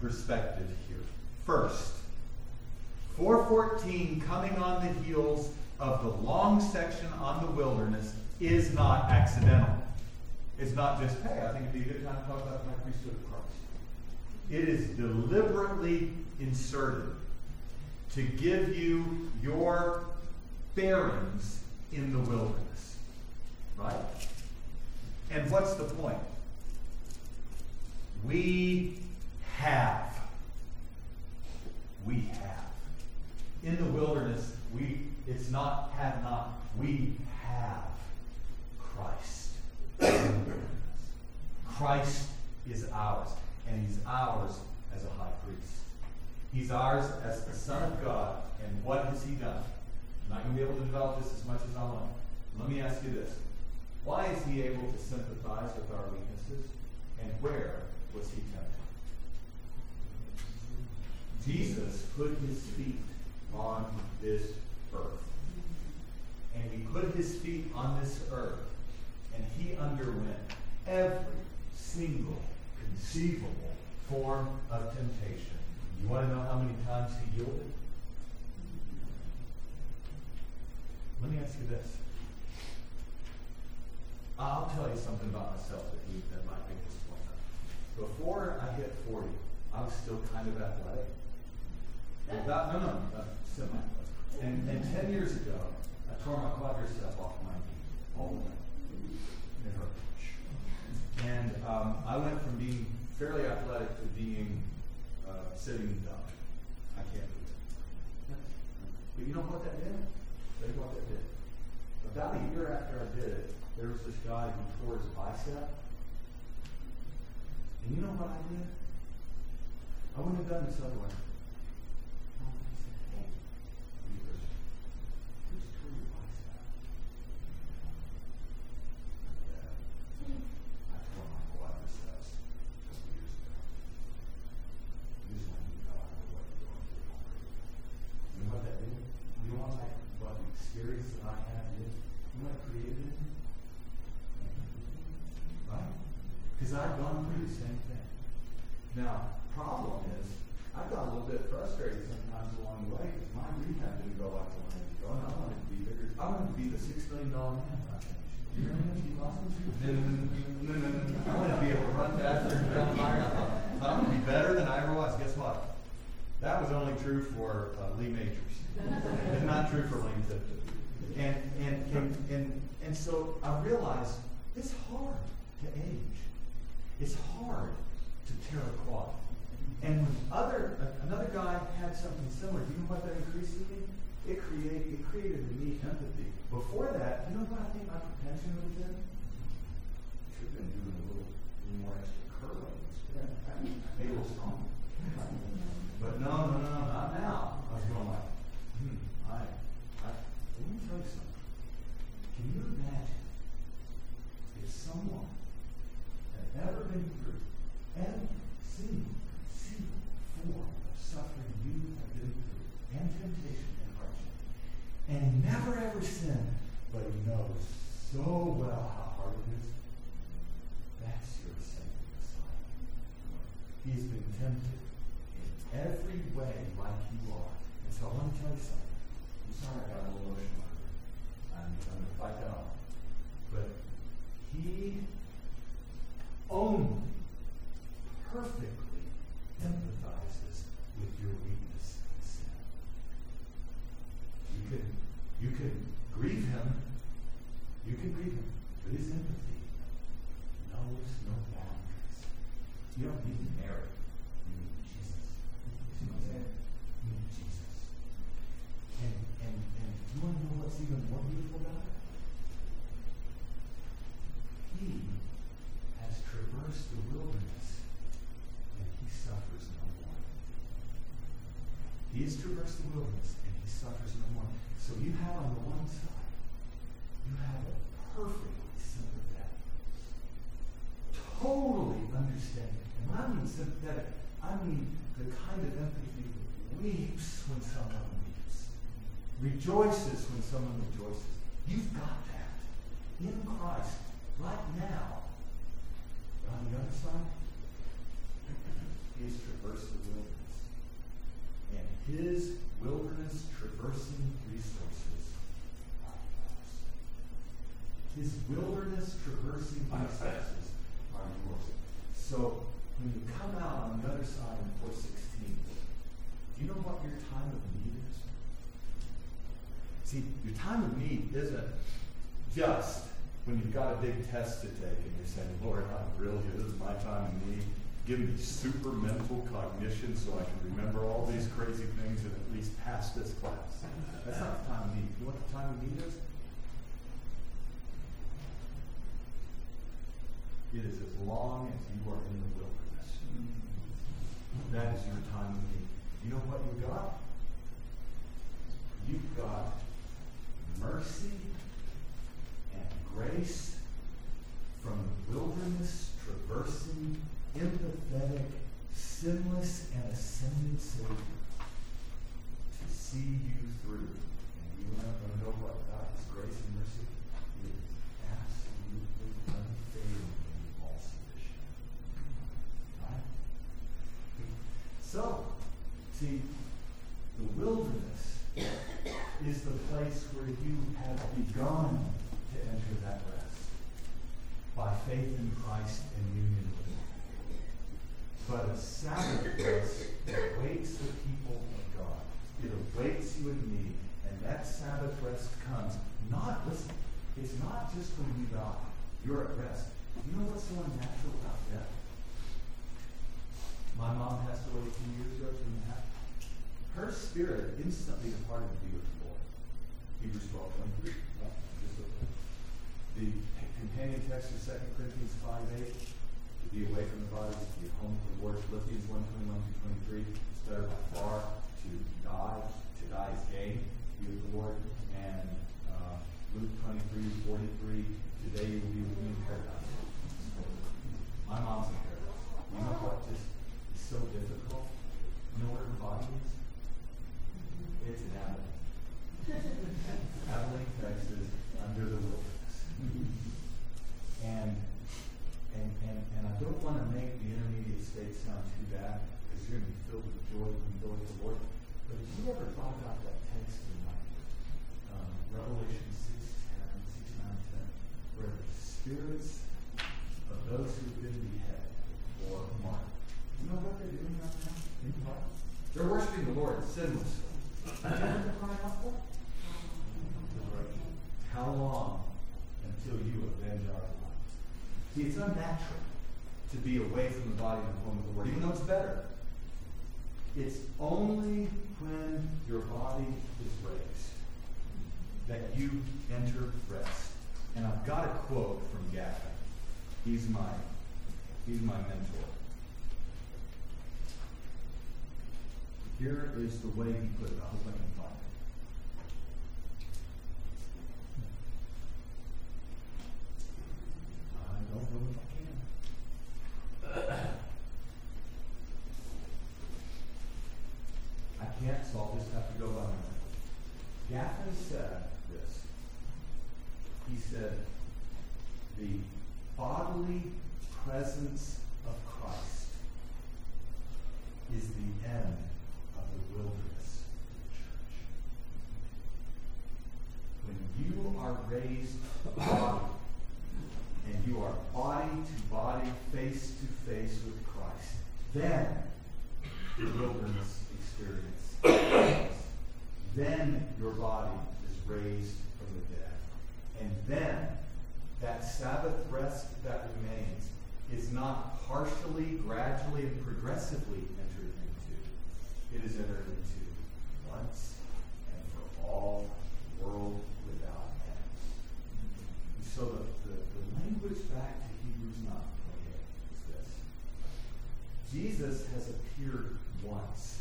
perspective here. First, 414 coming on the heels of the long section on the wilderness is not accidental. It's not just, hey, I think it'd be a good time to talk about my priesthood of Christ. It is deliberately inserted to give you your bearings in the wilderness. Right? And what's the point? We have. We have. In the wilderness, we it's not have not. We have Christ. Christ is ours, and he's ours as a high priest. He's ours as the Son of God, and what has he done? I'm not going to be able to develop this as much as I want. Let me ask you this. Why is he able to sympathize with our weaknesses? And where was he tempted? Jesus put his feet on this earth. And he put his feet on this earth, and he underwent every single conceivable form of temptation. You want to know how many times he yielded? Let me ask you this. I'll tell you something about myself that, you, that might make this point up. Before I hit 40, I was still kind of athletic. About, no, no, uh, semi. And, and 10 years ago, I tore my quadricep off my knee all the way. It hurt. And um, I went from being fairly athletic to being uh, sitting duck. I can't do it. But you know what that did? Tell you what that did. About a year after I did it, there was this guy who tore his bicep. And you know what I did? I wouldn't have done this otherwise. Because I've gone through the same thing. Now, problem is, I got a little bit frustrated sometimes along the way because my rehab didn't go like I wanted to go, and I wanted to be bigger. I wanted to be the six million dollar man when I finished. You Steve Austin? I wanted to be able to run faster and the marathon. I want to be better than I ever was. Guess what? That was only true for uh, Lee Majors. it's not true for Lane Tipton. And, and, and, and, and so I realized it's hard to age. It's hard to tear a quad. And when other another guy had something similar, you know what that increased in me? It created it created in me empathy. Before that, you know what I think my propension would have been? Should have been doing a little, more extra curling instead. Maybe a little stronger. But no, no, no, not now. I was going like, hmm, I, I, let me tell you something. Can you imagine if someone had ever been through every single conceivable form of suffering you have been through, and temptation and hardship, and never ever sinned, but he knows so well how hard it is? That's your Messiah. He's been tempted in every way like you are. And so I want to tell you something. I'm sorry I got a little emotional. I'm, I'm going to fight that off. But he only perfectly empathizes with your weakness and sin. You can, you can grieve him. You can grieve him. But his empathy knows no boundaries. You don't need Mary. You need Jesus. You see what I'm? You need Jesus. And, and, and do you want to know what's even more beautiful about it? He traversed the wilderness and he suffers no more. He has traversed the wilderness and he suffers no more. So you have on the one side, you have a perfectly sympathetic, totally understanding. And when I mean sympathetic, I mean the kind of empathy that weeps when someone weeps, rejoices when someone rejoices. You've got that in Christ right now. On the other side, he has traversed the wilderness. And his wilderness traversing resources are yours. His wilderness traversing resources are yours. So when you come out on the other side in 416, do you know what your time of need is? See, your time of need isn't just when you've got a big test to take and you're saying, Lord, I'm really, this is my time of need. Give me super mental cognition so I can remember all these crazy things and at least pass this class. That's not the time of need. You know what the time of need is? It is as long as you are in the wilderness. That is your time of need. You know what you got? You've got mercy grace from the wilderness traversing, empathetic, sinless, and ascended Savior to see you through. And you want to know what God's grace and mercy is absolutely unfailingly all sufficient. Right? So, see, the wilderness is the place where you have begun enter that rest by faith in Christ and union with Him. But a Sabbath rest awaits the people of God. It awaits you and me. And that Sabbath rest comes not, listen, it's not just when you die. You're at rest. You know what's so unnatural about death? My mom passed away a few years ago, two and a half. Her spirit instantly departed to be with the Lord. Hebrews 12, 23. Well, just look at it. The companion text of 2 Corinthians 5, 8. To be away from the body, to be home with the Lord. Philippians 1 21 23. It's better by far to die. To die is gain. To be with the Lord. And uh, Luke 23, 43. Today you will be with me in paradise. My mom's in paradise. You know what just is so difficult? You know where her body is? It's an Abilene. Abilene, Texas, under the wilderness. And, and, and, and I don't want to make the intermediate state sound too bad because you're going to be filled with joy when you go with the Lord. But have you ever thought about that text in like um, Revelation 6, 10, 6, 9, 10, where the spirits of those who've been beheaded or martyred, you know what they're doing right now? In part? They're worshiping the Lord sinlessly. You know what they're crying out for? How long until you avenge our lives? See, it's unnatural to be away from the body and the home of the Lord, even though it's better. It's only when your body is raised that you enter rest. And I've got a quote from Gaffin. He's my, he's my mentor. Here is the way he put it. I hope I can find it. I can't, so I'll just have to go by memory. Gaffin said this. He said, the bodily presence of Christ is the end of the wilderness of the church. When you are raised body, and you are body to body, face to face with Christ, then the wilderness experience. then your body is raised from the dead. And then that Sabbath rest that remains is not partially, gradually, and progressively entered into. It is entered into once and for all, world without end. And so the, the, the language back to Hebrews 9 28 is this. Jesus has appeared once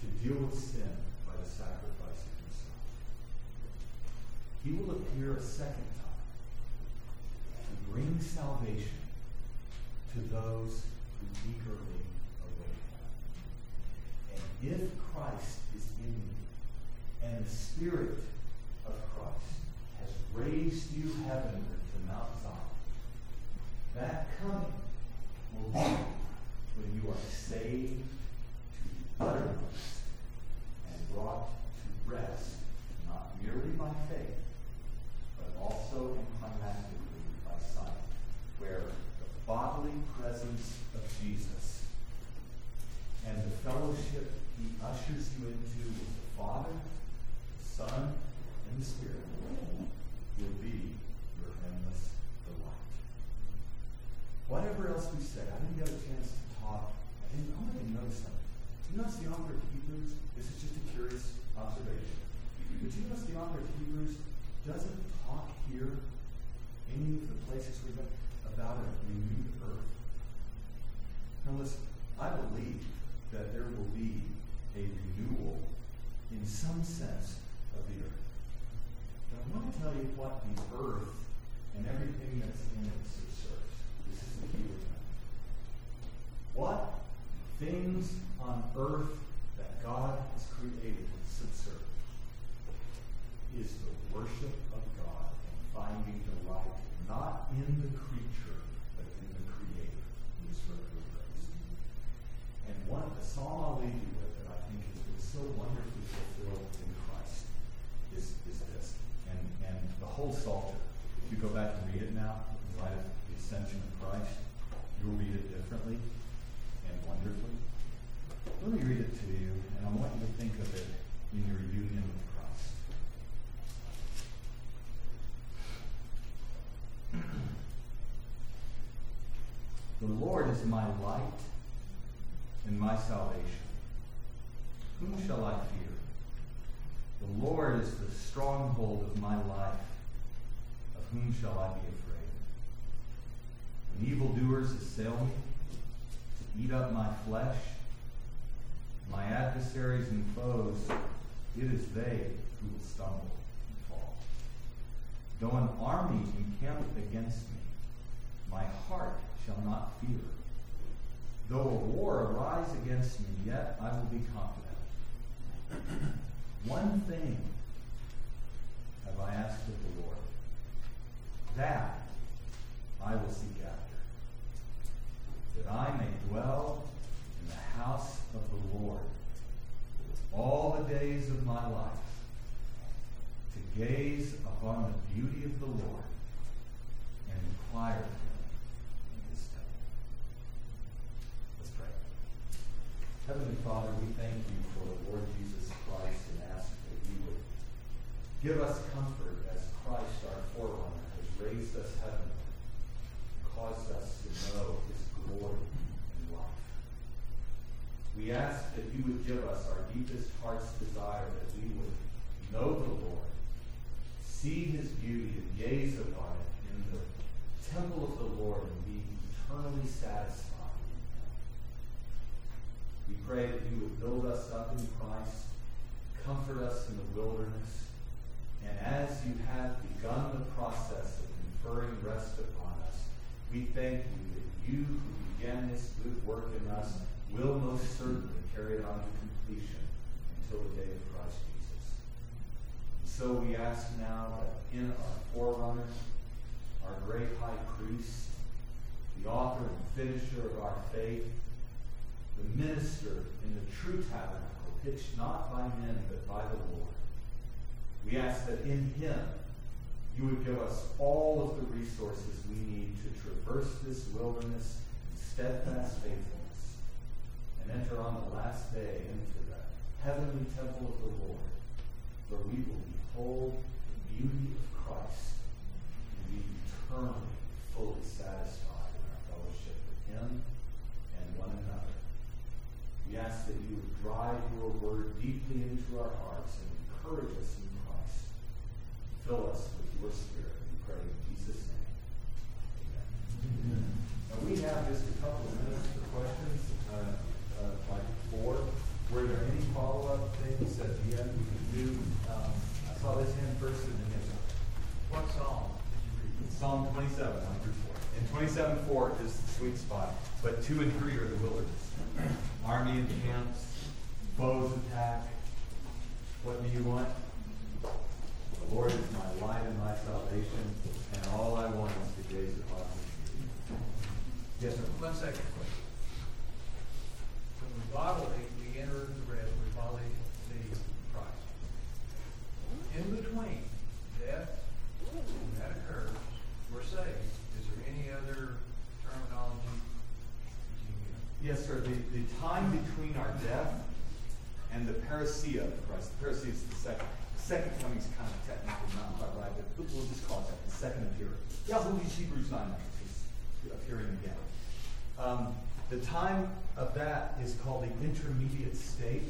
to deal with sin by the sacrifice of himself. He will appear a second time to bring salvation to those who eagerly await him. And if Christ is in you, and the Spirit of Christ has raised you heavenward to Mount Zion, that coming will be when you are saved to uttermost and brought to rest, not merely by faith, also and by sight, where the bodily presence of Jesus and the fellowship he ushers you into with the Father, the Son, and the Spirit will be your endless delight. Whatever else we say, I didn't get a chance to talk. I didn't, I to notice something. Do You notice the author of Hebrews? This is just a curious observation. But you notice the author of Hebrews doesn't talk here, any of the places we've been, about a renewed earth. Now listen, I believe that there will be a renewal in some sense of the earth. But I want to tell you what the earth and everything that's in it subserves. This is the key word. What things on earth that God has created subserve is the worship of God and finding delight not in the creature, but in the Creator, who is forever praised. And one, the psalm I'll leave you with that I think has been so wonderfully fulfilled in Christ is, is this. And, and the whole Psalter, if you go back and read it now, in light of the ascension of Christ, you'll read it differently and wonderfully. Let me read it to you, and I want you to think of it in your union with The Lord is my light and my salvation. Whom shall I fear? The Lord is the stronghold of my life. Of whom shall I be afraid? When evildoers assail me to eat up my flesh, my adversaries and foes, it is they who will stumble and fall. Though an army encamp against me, my heart shall not fear. Though a war arise against me, yet I will be confident. One thing have I asked of the Lord, that I will seek after, that I may dwell in the house of the Lord all the days of my life, to gaze upon the beauty of the Lord and inquire Heavenly Father, we thank you for the Lord Jesus Christ and ask that you would give us comfort as Christ, our forerunner, has raised us heavenward, caused us to know his glory and life. We ask that you would give us our deepest heart's desire that we would know the Lord, see his beauty, and gaze upon it in the temple of the Lord and be eternally satisfied pray that you would build us up in Christ, comfort us in the wilderness, and as you have begun the process of conferring rest upon us, we thank you that you who began this good work in us will most certainly carry it on to completion until the day of Christ Jesus. So we ask now that in our forerunner, our great high priest, the author and finisher of our faith, the minister in the true tabernacle, pitched not by men but by the Lord, we ask that in him you would give us all of the resources we need to traverse this wilderness in steadfast faithfulness and enter on the last day into the heavenly temple of the Lord, where we will behold the beauty of Christ and be eternally fully satisfied in our fellowship with him and one another. We ask that you would drive your word deeply into our hearts and encourage us in Christ. Fill us with your spirit, we pray in Jesus' name. Amen. Now we have just a couple of minutes for questions, uh, uh, like four. Were there any follow-up things at the end we could do? Um, I saw this hand first and then this one. What psalm did you read? Psalm 27, 1 through 4. And 27.4 is the sweet spot. But 2 and 3 are the wilderness. Army encamps, foes attack. What do you want? The Lord is my light and my salvation, and all I want is to gaze upon him. Yes, sir. One second, question. When we bodily, we enter into rest, we bodily see Christ. In between death, when that occurs, we're saved. Is there any other terminology that you can Yes, sir. The, the time between our death and the parousia of The is second. The second coming is kind of technically not quite right, but we'll just call it that. The second appearing. We'll use Hebrews 9 He's appearing again. Um, the time of that is called the intermediate state,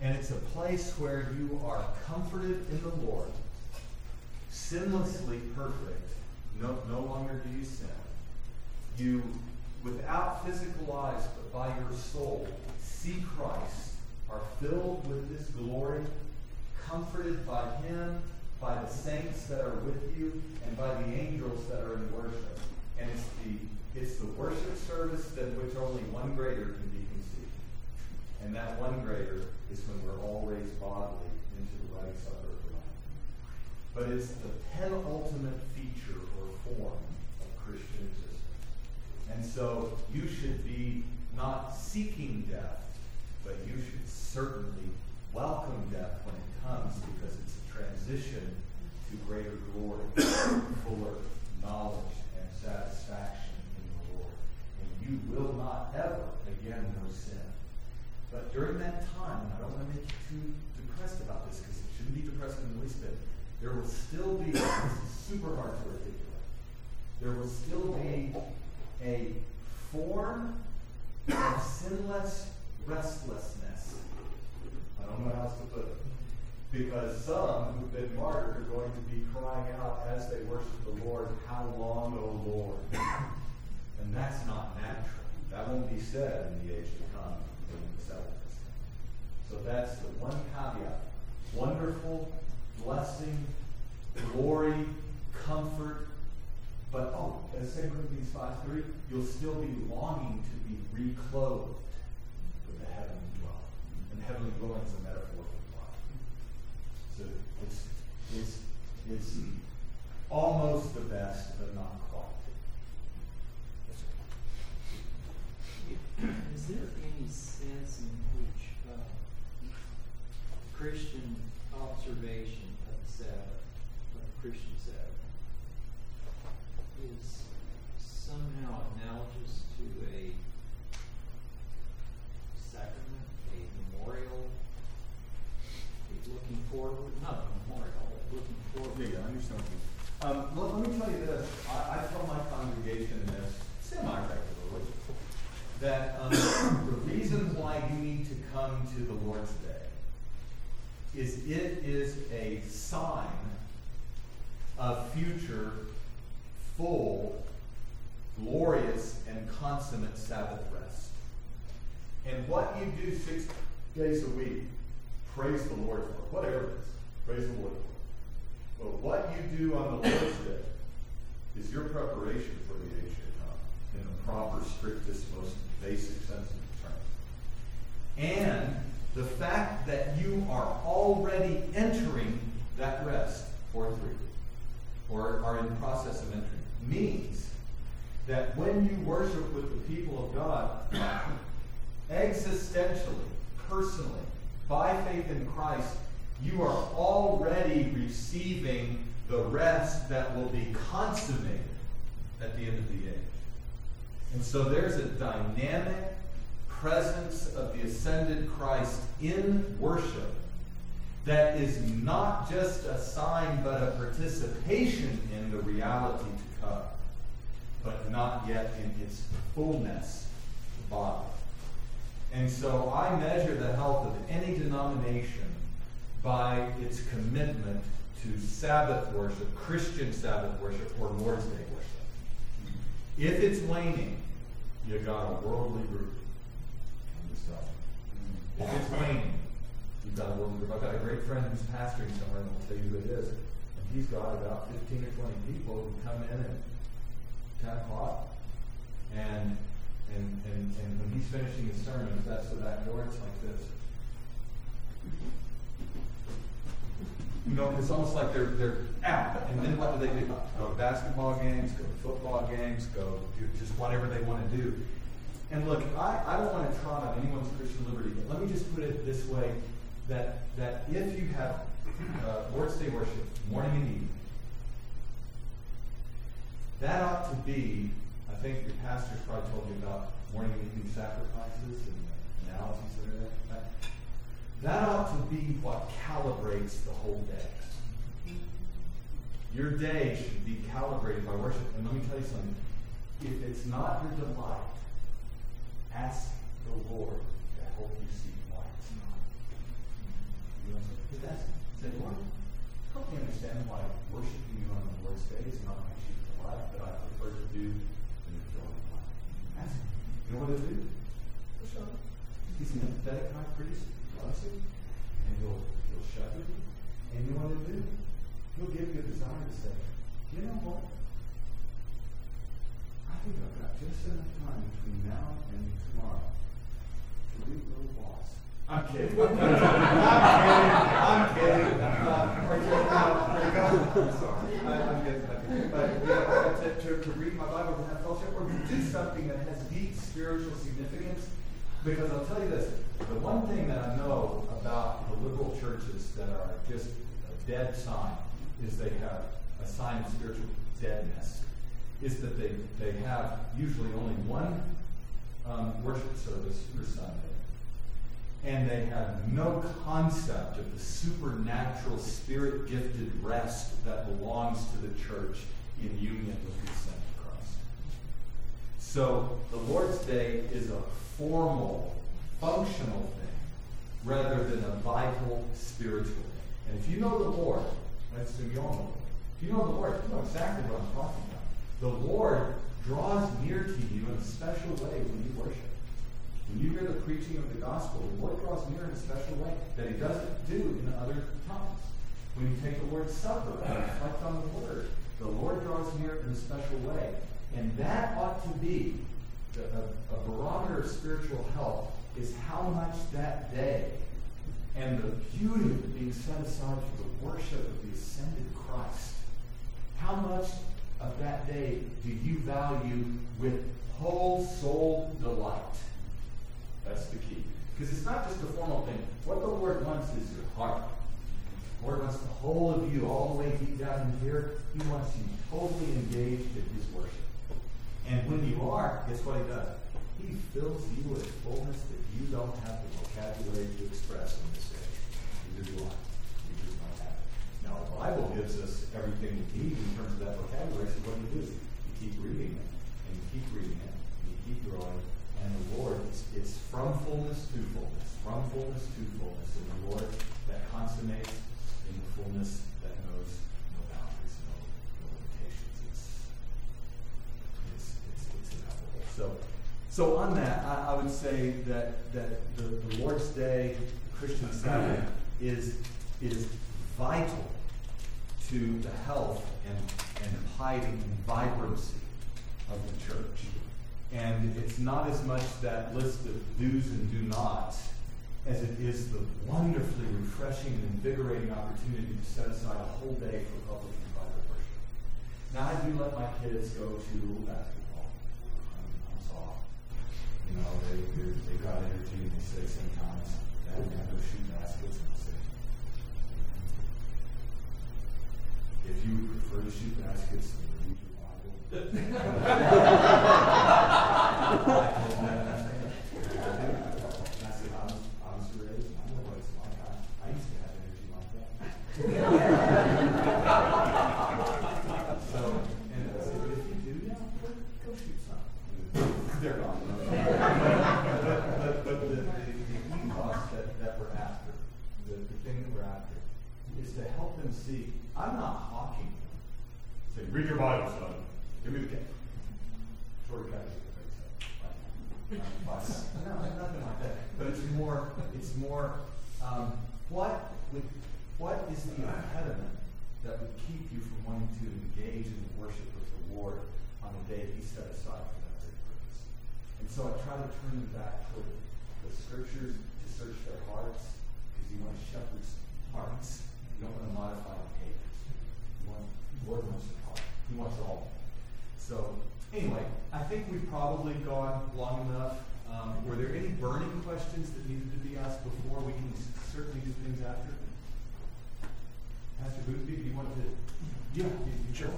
and it's a place where you are comforted in the Lord, sinlessly perfect. No, no longer do you sin. You, without physical eyes, but by your soul, see Christ, are filled with this glory, comforted by Him, by the saints that are with you, and by the angels that are in worship. And it's the it's the worship service than which only one greater can be conceived. And that one greater is when we're all raised bodily into the right supper of the. But it's the penultimate feature or form of Christian existence. And so you should be not seeking death, but you should certainly welcome death when it comes because it's a transition to greater glory, fuller knowledge and satisfaction in the Lord. And you will not ever again know sin. But during that time, and I don't want to make you too depressed about this because it shouldn't be depressing in the least bit, there will still be, this is super hard to articulate, there will still be a form of sinless restlessness. I don't know how else to put it. Because some who've been martyred are going to be crying out as they worship the Lord, How long, O Lord? And that's not natural. That won't be said in the age to come when the settlement So that's the one caveat. Wonderful, blessing, glory, comfort. But oh, as 2 Corinthians 5 3, you'll still be longing to be reclothed with the heavenly dwelling. And heavenly dwelling is a metaphor for body. So it's, it's, it's almost the best, but not quite. Is there any sense in which uh, Christian observation of the Sabbath, of the Christian Sabbath, is somehow analogous to a sacrament, a memorial, a looking forward, not memorial, looking forward? Yeah, I understand um, let, let me tell you this. I, I tell my congregation this semi-regularly that um, the reason why you need to come to the Lord's Day is it is a sign of future, full, glorious, and consummate Sabbath rest. And what you do six days a week, praise the Lord for, whatever it is, praise the Lord for. But what you do on the Lord's Day is your preparation for the age to come in the proper, strictest, most basic sense of the term. And the fact that you are already entering that rest, or three, or are in process of entering, means that when you worship with the people of God, existentially, personally, by faith in Christ, you are already receiving the rest that will be consummated at the end of the age. And so there's a dynamic presence of the ascended Christ in worship that is not just a sign but a participation in the reality to come, but not yet in its fullness body. And so I measure the health of any denomination by its commitment to Sabbath worship, Christian Sabbath worship, or Lord's Day worship. If it's waning, you got a worldly group. If it's waning, you've got a worldly group. I've got a great friend who's pastoring somewhere, and I'll tell you who it is. And he's got about 15 or 20 people who come in at ten o'clock, and and and and when he's finishing his sermon, if that's the back door, it's like this. You know, it's almost like they're they're out, and then what do they do? Go to basketball games, go to football games, go do just whatever they want to do. And look, I, I don't want to trot on anyone's Christian liberty, but let me just put it this way: that that if you have uh, Lord's Day worship morning and evening, that ought to be. I think your pastor's probably told you about morning evening sacrifices and the analogies that are there. That ought to be what calibrates the whole day. Your day should be calibrated by worship. And let me tell you something. If it's not your delight, ask the Lord to help you see why it's not. You know, just ask him. Say, Lord, help me understand why worshiping you on the Lord's Day is not my chief delight, but I prefer to do You know what he'll do? He'll show. He's an empathetic high priest. He loves you. And he'll, he'll shepherd you. And you know what he'll do? He'll give you a desire to say, you know what? I think I've got just enough time between now and tomorrow to read Little Boss. I'm kidding. I'm kidding. I'm kidding. Uh, or just, uh, there you go. I'm sorry. I, I'm kidding. I'm kidding. But you know, to, to, to read my Bible, to have fellowship, or to do something that has deep spiritual significance. Because I'll tell you this: the one thing that I know about the liberal churches that are just a dead sign is they have a sign of spiritual deadness. Is that they they have usually only one um, worship service per Sunday and they have no concept of the supernatural, spirit gifted rest that belongs to the church in union with the Christ. So the Lord's Day is a formal, functional thing rather than a vital, spiritual thing. And if you know the Lord, let's assume you. If you know the Lord, you know exactly what I'm talking about. The Lord draws near to you in a special way when you worship. When you hear the preaching of the gospel, the Lord draws near in a special way that He doesn't do in other times. When you take the Lord's Supper and reflect on the Word, the Lord draws near in a special way. And that ought to be the, a, a barometer of spiritual health is how much that day and the beauty of being set aside for the worship of the ascended Christ. How much of that day do you value with whole soul delight? That's the key. Because it's not just a formal thing. What the Lord wants is your heart. The Lord wants the whole of you, all the way deep down in here. He wants you totally engaged in His worship. And when you are, guess what He does? He fills you with fullness that you don't have the vocabulary to express in this age. Neither do I. You just don't have it. Now, the Bible gives us everything we need in terms of that vocabulary. So what do you do? You keep reading it, and you keep reading it, and you keep growing, and the Lord, it's, it's from fullness to fullness, from fullness to fullness, and the Lord that consummates in the fullness that knows no boundaries, no, no limitations. It's, it's, it's, it's ineffable. So, so on that, I, I would say that, that the, the Lord's Day, Christian Sabbath, is, is vital to the health and, and piety and vibrancy of the church. And it's not as much that list of do's and do nots as it is the wonderfully refreshing and invigorating opportunity to set aside a whole day for public and private worship. Now, I do let my kids go to basketball. I'm, I'm soft. You know, they, they, they got energy and they say sometimes, Dad, we have to shoot baskets. And say, if you would prefer to shoot baskets than read your Bible, See, I'm not hawking them. Say, read your Bible, son. The cat. Short cat is No, nothing like that. But it's more, it's more, um, what what is the impediment that would keep you from wanting to engage in the worship of the Lord on the day He set aside for that purpose? And so I try to turn them back toward the scriptures to search their hearts, because you want to shepherds' hearts. You don't want to modify behaviors. You want, the Lord wants your heart. He wants all. So, anyway, I think we've probably gone long enough. Um, were there any burning questions that needed to be asked before? We can certainly do things after. Pastor Boothby, do you want to? Yeah, you, you sure.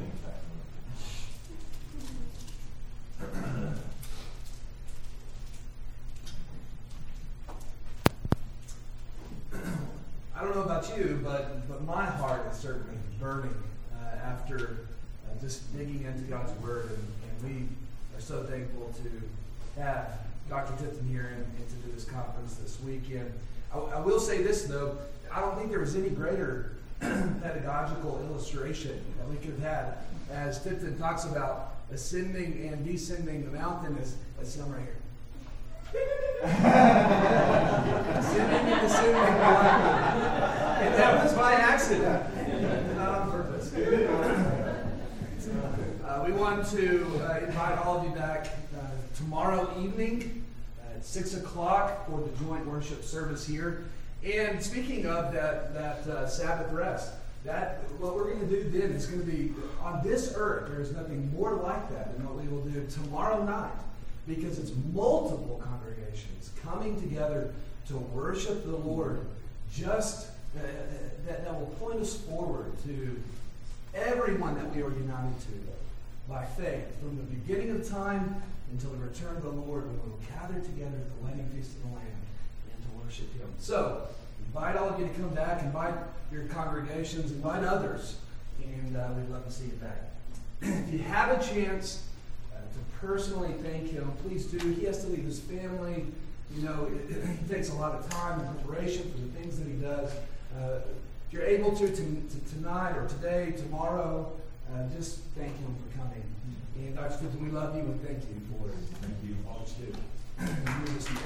I don't know about you, but but my heart is certainly burning uh, after just digging into God's Word, and, and we are so thankful to have Dr. Tipton here and, and to do this conference this weekend. I, I will say this though, I don't think there was any greater pedagogical illustration that we could have had as Tipton talks about ascending and descending the mountain as, as some right here. Ascending and descending the mountain. And that was by accident, not on purpose. Uh, we want to uh, invite all of you back uh, tomorrow evening at 6 o'clock for the joint worship service here. And speaking of that, that uh, Sabbath rest, that what we're going to do then is going to be on this earth. There is nothing more like that than what we will do tomorrow night, because it's multiple congregations coming together to worship the Lord. Just uh, that, that will point us forward to everyone that we are united to by faith from the beginning of time until the return of the Lord when we will gather together at the wedding feast of the Lamb and to worship Him. So, invite all of you to come back, invite your congregations, invite others, and uh, we'd love to see you back. if you have a chance uh, to personally thank Him, please do. He has to leave his family. You know, it, it, he takes a lot of time and preparation for the things that he does. Uh, if you're able to, to, to tonight or today, tomorrow, uh, just thank him for coming. And Dr. Tipton, we love you and thank you for it. Thank you. all do.